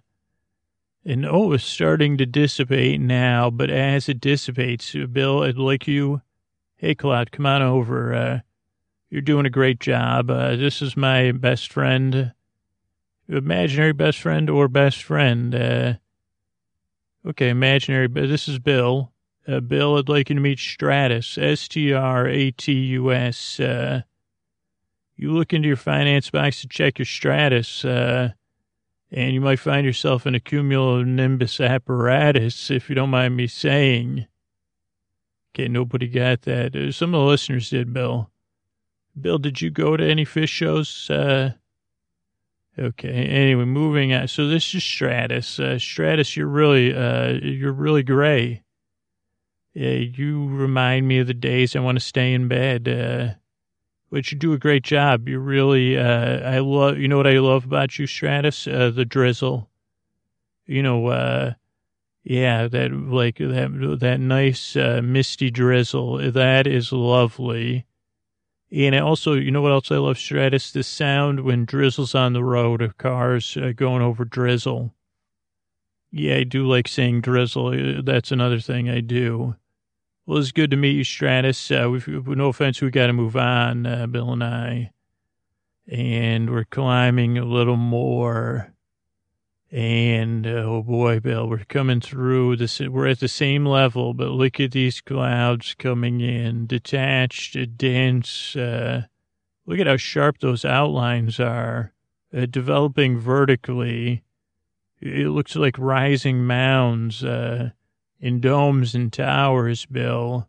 [SPEAKER 1] and oh, it's starting to dissipate now. But as it dissipates, Bill, I'd like you. Hey, Cloud, come on over. Uh, you're doing a great job. Uh, this is my best friend, imaginary best friend or best friend. Uh, okay, imaginary. But this is Bill. Uh, Bill, I'd like you to meet Stratus, S-T-R-A-T-U-S. Uh, you look into your finance box to check your Stratus, uh, and you might find yourself in a cumulonimbus apparatus, if you don't mind me saying. Okay, nobody got that. Uh, some of the listeners did, Bill. Bill, did you go to any fish shows? Uh, okay. Anyway, moving on. So this is Stratus. Uh, Stratus, you're really, uh, you're really gray. Uh, you remind me of the days I want to stay in bed. Uh, but you do a great job. You really, uh, I love, you know what I love about you, Stratus? Uh, the drizzle. You know, uh, yeah, that, like, that, that nice, uh, misty drizzle. That is lovely. And also, you know what else I love, Stratus? The sound when drizzle's on the road of cars uh, going over drizzle. Yeah, I do like saying drizzle. That's another thing I do. Well, it's good to meet you, Stratus. Uh, we've, no offense, we got to move on, uh, Bill and I. And we're climbing a little more. And uh, oh boy, Bill, we're coming through this. We're at the same level, but look at these clouds coming in, detached, dense. Uh, look at how sharp those outlines are, uh, developing vertically. It looks like rising mounds. Uh, in domes and towers, Bill.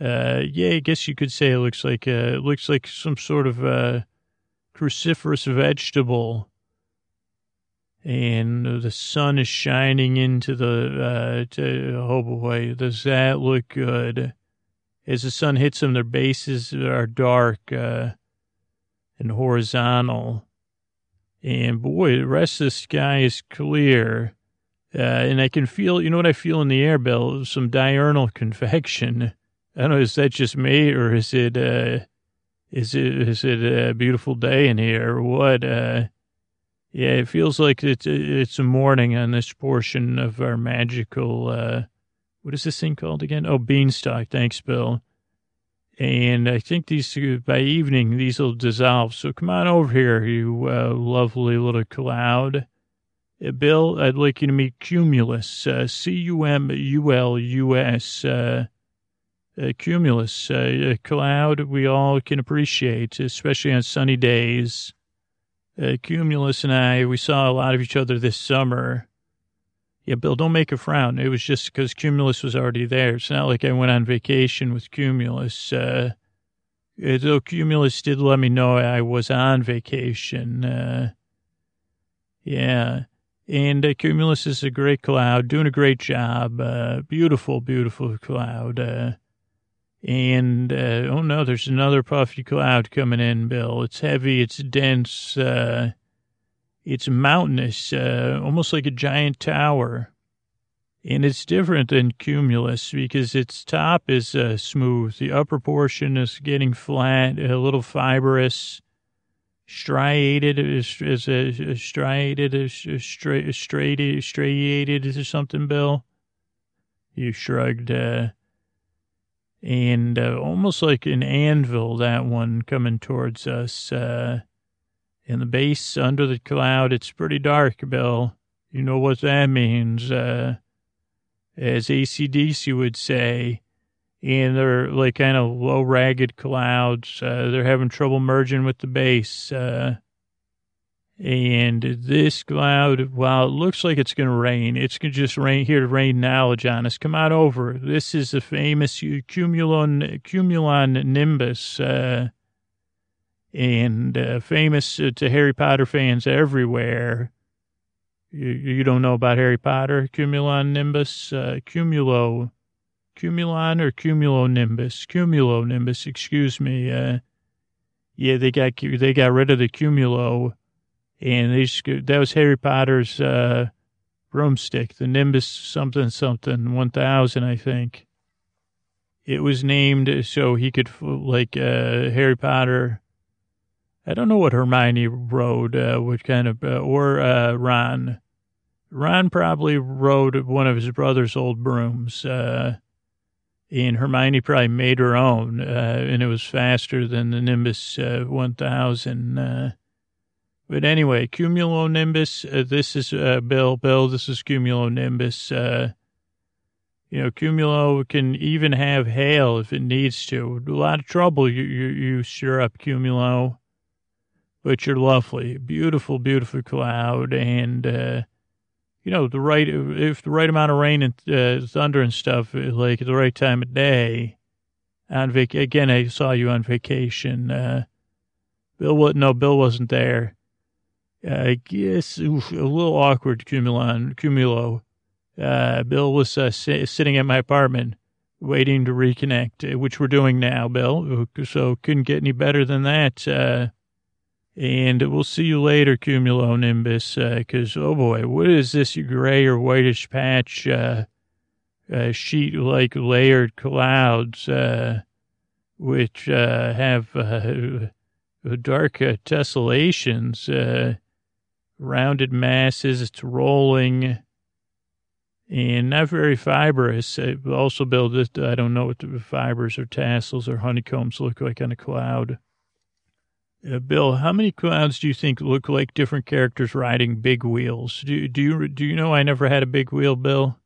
[SPEAKER 1] Uh, yeah, I guess you could say it looks like uh, it looks like some sort of cruciferous vegetable. And the sun is shining into the, uh, to, oh boy, does that look good? As the sun hits them, their bases are dark uh, and horizontal. And boy, the rest of the sky is clear. Uh, and I can feel, you know what I feel in the air, Bill? Some diurnal convection. I don't know, is that just me or is it, uh, is it, is it a beautiful day in here or what? Uh, yeah, it feels like it's, it's a morning on this portion of our magical, uh, what is this thing called again? Oh, beanstalk. Thanks, Bill. And I think these, by evening, these will dissolve. So come on over here, you uh, lovely little cloud. Uh, Bill, I'd like you to meet Cumulus, uh, C-U-M-U-L-U-S, uh, uh, Cumulus, uh, a cloud we all can appreciate, especially on sunny days. Uh, Cumulus and I, we saw a lot of each other this summer. Yeah, Bill, don't make a frown. It was just because Cumulus was already there. It's not like I went on vacation with Cumulus. Uh, though Cumulus did let me know I was on vacation. Uh, yeah. And uh, Cumulus is a great cloud, doing a great job. Uh, beautiful, beautiful cloud. Uh, and, uh, oh no, there's another puffy cloud coming in, Bill. It's heavy, it's dense, uh, it's mountainous, uh, almost like a giant tower. And it's different than cumulus because its top is uh, smooth. The upper portion is getting flat, a little fibrous, striated, is, is a, striated, is straight, striated, striated or something, Bill? You shrugged, uh, and uh, almost like an anvil, that one coming towards us. Uh, in the base under the cloud, it's pretty dark, Bill. You know what that means. Uh, as AC/DC would say, and they're like kind of low, ragged clouds. Uh, they're having trouble merging with the base. Uh, and this cloud, while it looks like it's going to rain, it's going to just rain here to rain knowledge on us. Come on over. This is the famous cumulon, cumulon nimbus, uh, and uh, famous to Harry Potter fans everywhere. You, you don't know about Harry Potter? Cumulon nimbus, uh, cumulo, cumulon or cumulonimbus? Cumulonimbus, excuse me. Uh, yeah, they got they got rid of the cumulo and they just, that was Harry Potter's uh, broomstick, the Nimbus something something 1000, I think. It was named so he could, like, uh, Harry Potter. I don't know what Hermione rode, uh, what kind of, uh, or uh, Ron. Ron probably rode one of his brother's old brooms, uh, and Hermione probably made her own, uh, and it was faster than the Nimbus uh, 1000. Uh, but anyway, cumulonimbus, uh, this is uh, Bill. Bill, this is cumulonimbus. Uh, you know, cumulo can even have hail if it needs to. A lot of trouble you, you, you stir up cumulo, but you're lovely. Beautiful, beautiful cloud. And, uh, you know, the right, if the right amount of rain and uh, thunder and stuff, like at the right time of day, on vac- again, I saw you on vacation. Uh, Bill, no, Bill wasn't there. I guess oof, a little awkward, Cumulon, Cumulo. Uh, Bill was uh, sitting at my apartment waiting to reconnect, uh, which we're doing now, Bill. So couldn't get any better than that. Uh, and we'll see you later, Cumulonimbus, because, uh, oh boy, what is this gray or whitish patch, uh, uh, sheet like layered clouds, which have dark tessellations? Rounded masses. It's rolling and not very fibrous. It also build it. I don't know what the fibers or tassels or honeycombs look like on a cloud. Uh, Bill, how many clouds do you think look like different characters riding big wheels? Do, do you do you know I never had a big wheel, Bill?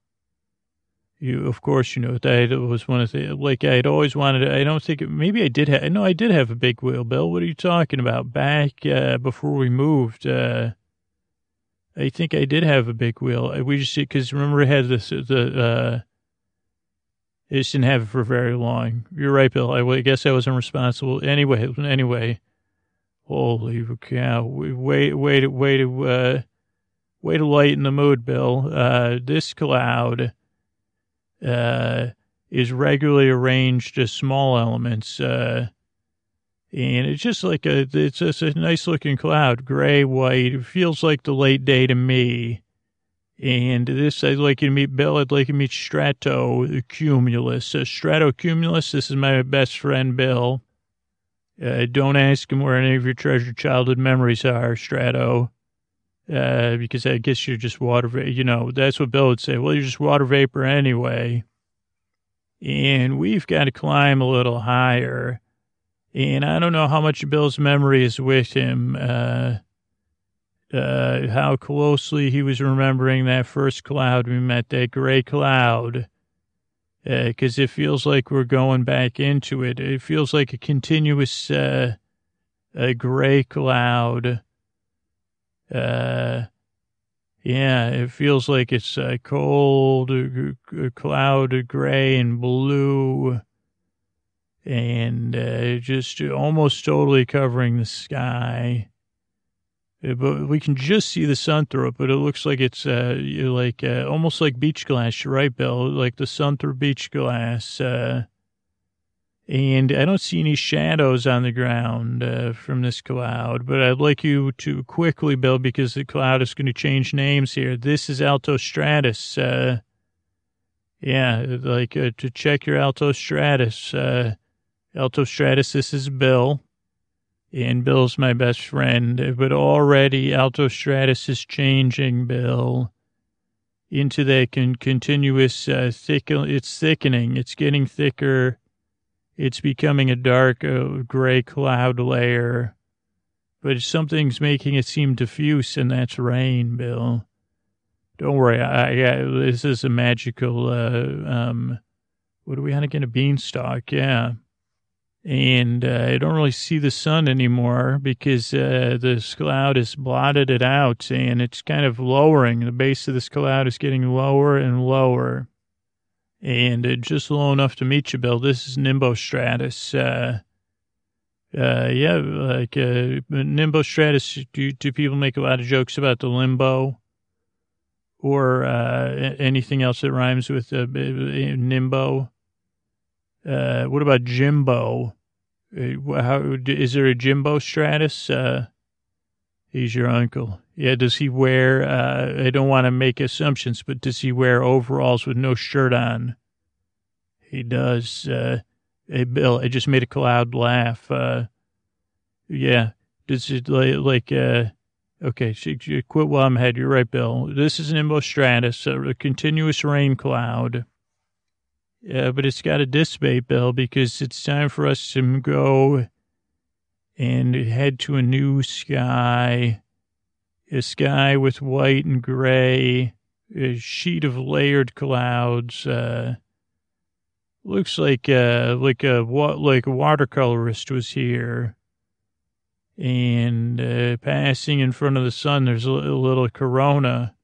[SPEAKER 1] You, of course, you know that was one of the like I'd always wanted. I don't think maybe I did have. No, I did have a big wheel, Bill. What are you talking about? Back uh, before we moved, uh, I think I did have a big wheel. We just because remember it had this the uh, I just didn't have it for very long. You're right, Bill. I, I guess I wasn't responsible anyway. Anyway, holy cow! Wait, wait way to uh, way to lighten the mood, Bill. Uh, this cloud uh, is regularly arranged as small elements. Uh, and it's just like a, it's just a nice looking cloud, gray, white. It feels like the late day to me. And this, I'd like you to meet Bill. I'd like you to meet Strato Cumulus. Uh, Strato Cumulus, this is my best friend, Bill. Uh, don't ask him where any of your treasured childhood memories are, Strato. Uh, because I guess you're just water, va- you know, that's what Bill would say. Well, you're just water vapor anyway. And we've got to climb a little higher and I don't know how much Bill's memory is with him, uh, uh, how closely he was remembering that first cloud we met, that gray cloud. Because uh, it feels like we're going back into it. It feels like a continuous uh, a gray cloud. Uh, yeah, it feels like it's a cold a cloud gray and blue and uh, just almost totally covering the sky. Uh, but we can just see the sun through it, but it looks like it's uh, like uh, almost like beach glass. Right, Bill, like the sun through beach glass. Uh, and I don't see any shadows on the ground uh, from this cloud, but I'd like you to quickly, Bill, because the cloud is going to change names here. This is Alto Stratus. Uh, Yeah, like to check your altostratus. Altostratus, this is Bill. And Bill's my best friend. But already altostratus is changing, Bill, into that con- continuous uh, thick. It's thickening. It's getting thicker. It's becoming a dark uh, gray cloud layer. But something's making it seem diffuse, and that's rain, Bill. Don't worry. I, I, this is a magical, uh, um, what are we on again? A beanstalk. Yeah. And uh, I don't really see the sun anymore because uh, this cloud has blotted it out and it's kind of lowering. The base of this cloud is getting lower and lower. And uh, just low enough to meet you, Bill. This is nimbostratus. Uh, uh, yeah, like uh, nimbostratus. Do, do people make a lot of jokes about the limbo? or uh, anything else that rhymes with uh, nimbo. Uh, what about Jimbo? Uh, how is there a Jimbo Stratus? Uh, he's your uncle. Yeah. Does he wear? Uh, I don't want to make assumptions, but does he wear overalls with no shirt on? He does. hey, Bill, I just made a cloud laugh. yeah. Does it like? Okay, she, she quit while I'm ahead. You're right, Bill. This is an nimbostratus, a continuous rain cloud. Yeah, but it's got a dissipate, Bill because it's time for us to go and head to a new sky. A sky with white and gray, a sheet of layered clouds. Uh, looks like uh, like a what like a watercolorist was here and uh, passing in front of the sun, there's a little corona.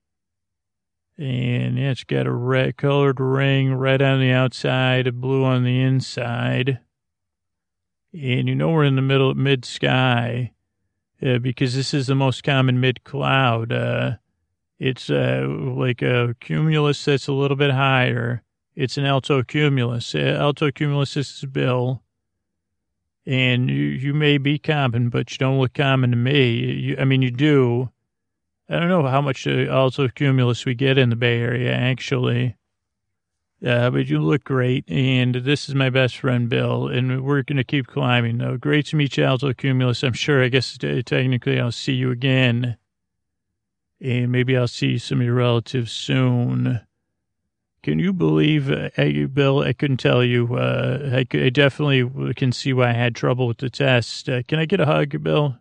[SPEAKER 1] And it's got a red colored ring, red on the outside, blue on the inside. And you know we're in the middle, mid sky, uh, because this is the most common mid cloud. Uh, it's uh, like a cumulus that's a little bit higher. It's an alto cumulus. Uh, alto cumulus is Bill and you, you may be common, but you don't look common to me. You, I mean, you do. I don't know how much uh, cumulus we get in the Bay Area, actually. Uh, but you look great, and this is my best friend Bill, and we're going to keep climbing. Though. Great to meet you, alto cumulus. I'm sure. I guess technically I'll see you again, and maybe I'll see some of your relatives soon. Can you believe, uh, Bill? I couldn't tell you. Uh, I, I, definitely can see why I had trouble with the test. Uh, can I get a hug, Bill?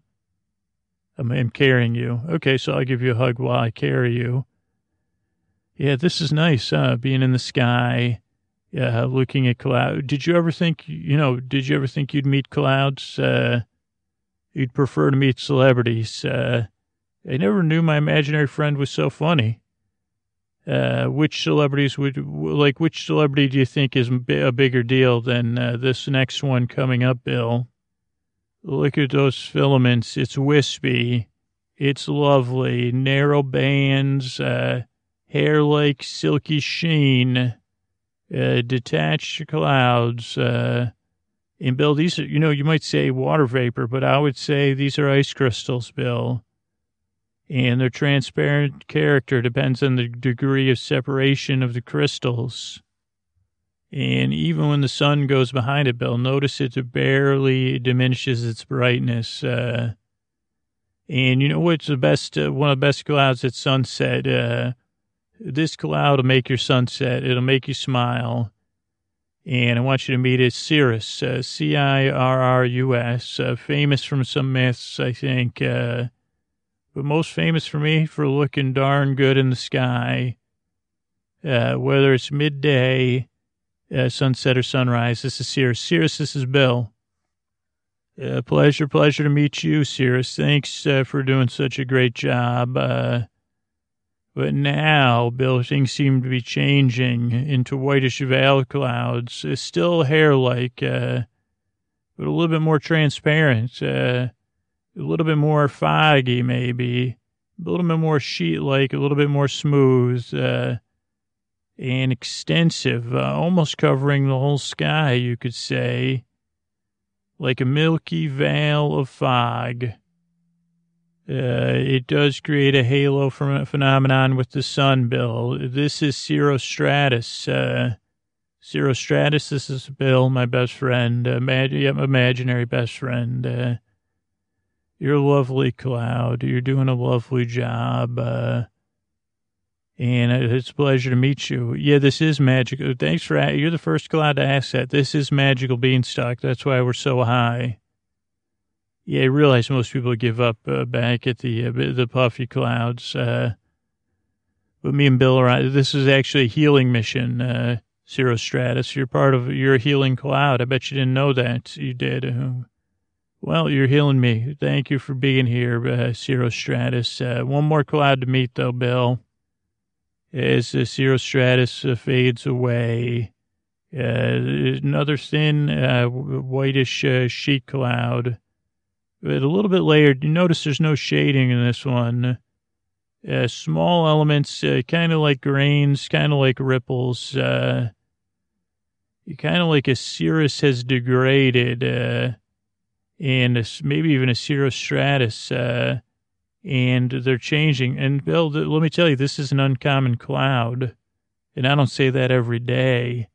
[SPEAKER 1] I'm, I'm, carrying you. Okay, so I'll give you a hug while I carry you. Yeah, this is nice, uh, being in the sky, uh, looking at clouds. Did you ever think, you know, did you ever think you'd meet clouds? Uh, you'd prefer to meet celebrities. Uh, I never knew my imaginary friend was so funny. Uh, which celebrities would like? Which celebrity do you think is a bigger deal than uh, this next one coming up, Bill? Look at those filaments. It's wispy. It's lovely. Narrow bands, uh, hair like silky sheen, uh, detached clouds. Uh, and Bill, these are, you know, you might say water vapor, but I would say these are ice crystals, Bill and their transparent character depends on the degree of separation of the crystals. And even when the sun goes behind it, Bill, notice it barely diminishes its brightness. Uh, and you know what's the best, uh, one of the best clouds at sunset? Uh, this cloud will make your sunset. It'll make you smile. And I want you to meet it, Cirrus, uh, C-I-R-R-U-S, uh, famous from some myths, I think. Uh, but most famous for me for looking darn good in the sky. Uh, whether it's midday, uh, sunset, or sunrise. This is Cirrus. Cirrus, this is Bill. Uh, pleasure, pleasure to meet you, Cirrus. Thanks uh, for doing such a great job. Uh, but now, Bill, things seem to be changing into whitish veil clouds. It's still hair-like, uh, but a little bit more transparent a little bit more foggy, maybe a little bit more sheet-like, a little bit more smooth, uh, and extensive, uh, almost covering the whole sky, you could say, like a milky veil of fog. Uh, it does create a halo phenomenon with the sun, Bill. This is cirrostratus. Uh, cirrostratus, this is Bill, my best friend, uh, mag- imaginary best friend. Uh, you're a lovely cloud. You're doing a lovely job. Uh, and it's a pleasure to meet you. Yeah, this is magical. Thanks for, you're the first cloud to ask that. This is magical beanstalk. That's why we're so high. Yeah, I realize most people give up uh, back at the uh, the puffy clouds. Uh, but me and Bill are. This is actually a healing mission, uh, Cirrostratus. You're part of. You're a healing cloud. I bet you didn't know that. You did. Uh, well, you're healing me. Thank you for being here, uh, Cirrostratus. Uh, one more cloud to meet, though, Bill. As the Cirrostratus uh, fades away, uh, another thin, uh, whitish uh, sheet cloud but a little bit layered. You notice there's no shading in this one. Uh, small elements, uh, kind of like grains, kind of like ripples. Kind of like a cirrus has degraded, and maybe even a cirrostratus, and they're changing. And Bill, let me tell you, this is an uncommon cloud, and I don't say that every day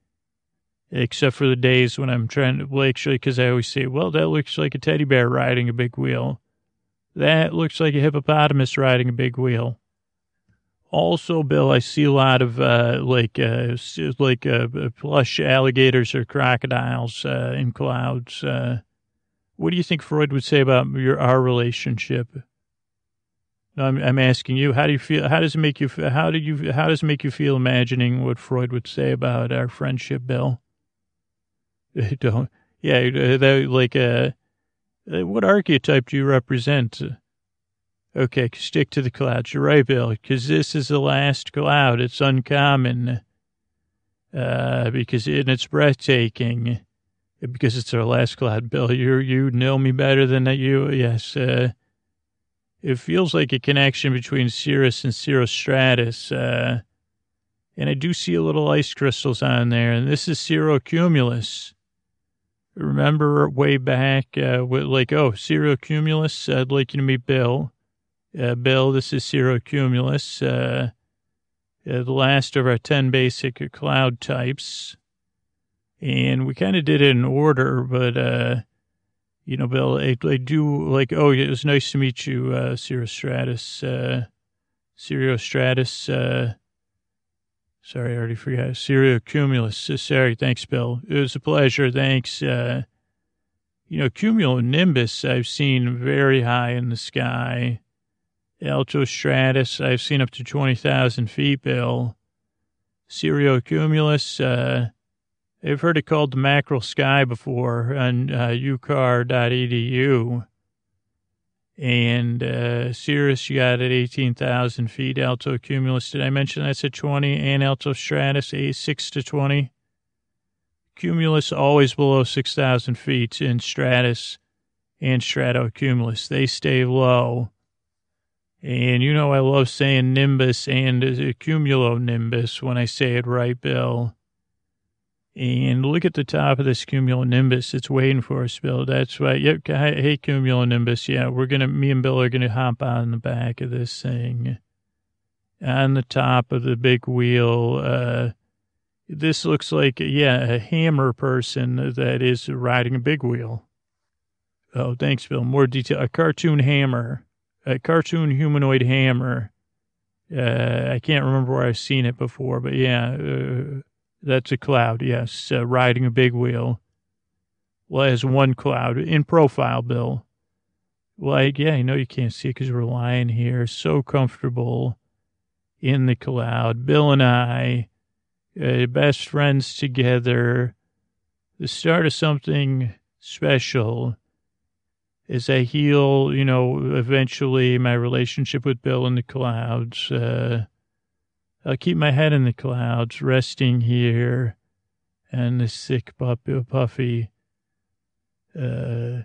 [SPEAKER 1] except for the days when I'm trying to, well, actually, because I always say, well, that looks like a teddy bear riding a big wheel. That looks like a hippopotamus riding a big wheel. Also, Bill, I see a lot of uh, like uh, like uh, plush alligators or crocodiles uh, in clouds. Uh, what do you think Freud would say about your our relationship? I'm, I'm asking you. How do you feel? How does it make you? How do you? How does it make you feel imagining what Freud would say about our friendship, Bill? Don't. Yeah, that, like, uh, what archetype do you represent? Okay, stick to the clouds. You're right, Bill, because this is the last cloud. It's uncommon, uh, because and it's breathtaking, because it's our last cloud. Bill, you you know me better than that. You yes. Uh, it feels like a connection between Cirrus and cirrostratus. Uh, and I do see a little ice crystals on there, and this is cirrocumulus remember way back, uh, with like, oh, cirrocumulus, I'd like you to meet Bill. Uh, Bill, this is cirrocumulus, uh, uh, the last of our 10 basic cloud types. And we kind of did it in order, but, uh, you know, Bill, I, I do like, oh, it was nice to meet you, uh, Cirrostratus, uh, Cirrostratus, uh, Sorry, I already forgot. Cirrocumulus. Sorry, thanks, Bill. It was a pleasure. Thanks. Uh, you know, cumulonimbus I've seen very high in the sky. Altostratus I've seen up to 20,000 feet, Bill. Cirrocumulus, uh, I've heard it called the mackerel sky before on uh, ucar.edu. And uh, Cirrus, you got at 18,000 feet. Alto Cumulus, did I mention that's at 20? And Alto Stratus, 8, 6 to 20. Cumulus always below 6,000 feet in Stratus and Stratocumulus. They stay low. And you know I love saying nimbus and cumulonimbus when I say it right, Bill. And look at the top of this cumulonimbus. It's waiting for us, Bill. That's right. Yep. Hey, cumulonimbus. Yeah, we're going to, me and Bill are going to hop on the back of this thing. On the top of the big wheel. Uh, this looks like, yeah, a hammer person that is riding a big wheel. Oh, thanks, Bill. More detail. A cartoon hammer. A cartoon humanoid hammer. Uh, I can't remember where I've seen it before, but yeah. Uh, that's a cloud, yes, uh, riding a big wheel. Well, as one cloud in profile, Bill. Like, yeah, I know you can't see it because we're lying here, so comfortable in the cloud. Bill and I, uh, best friends together, the start of something special. As I heal, you know, eventually my relationship with Bill in the clouds, uh, I'll keep my head in the clouds, resting here, and the sick puppy, puffy uh,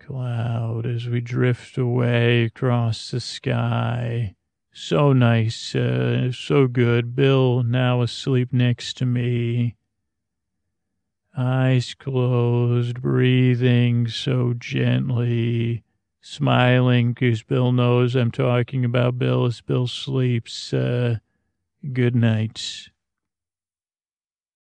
[SPEAKER 1] cloud as we drift away across the sky. So nice, uh, so good. Bill now asleep next to me. Eyes closed, breathing so gently, smiling because Bill knows I'm talking about Bill as Bill sleeps. Uh, good night.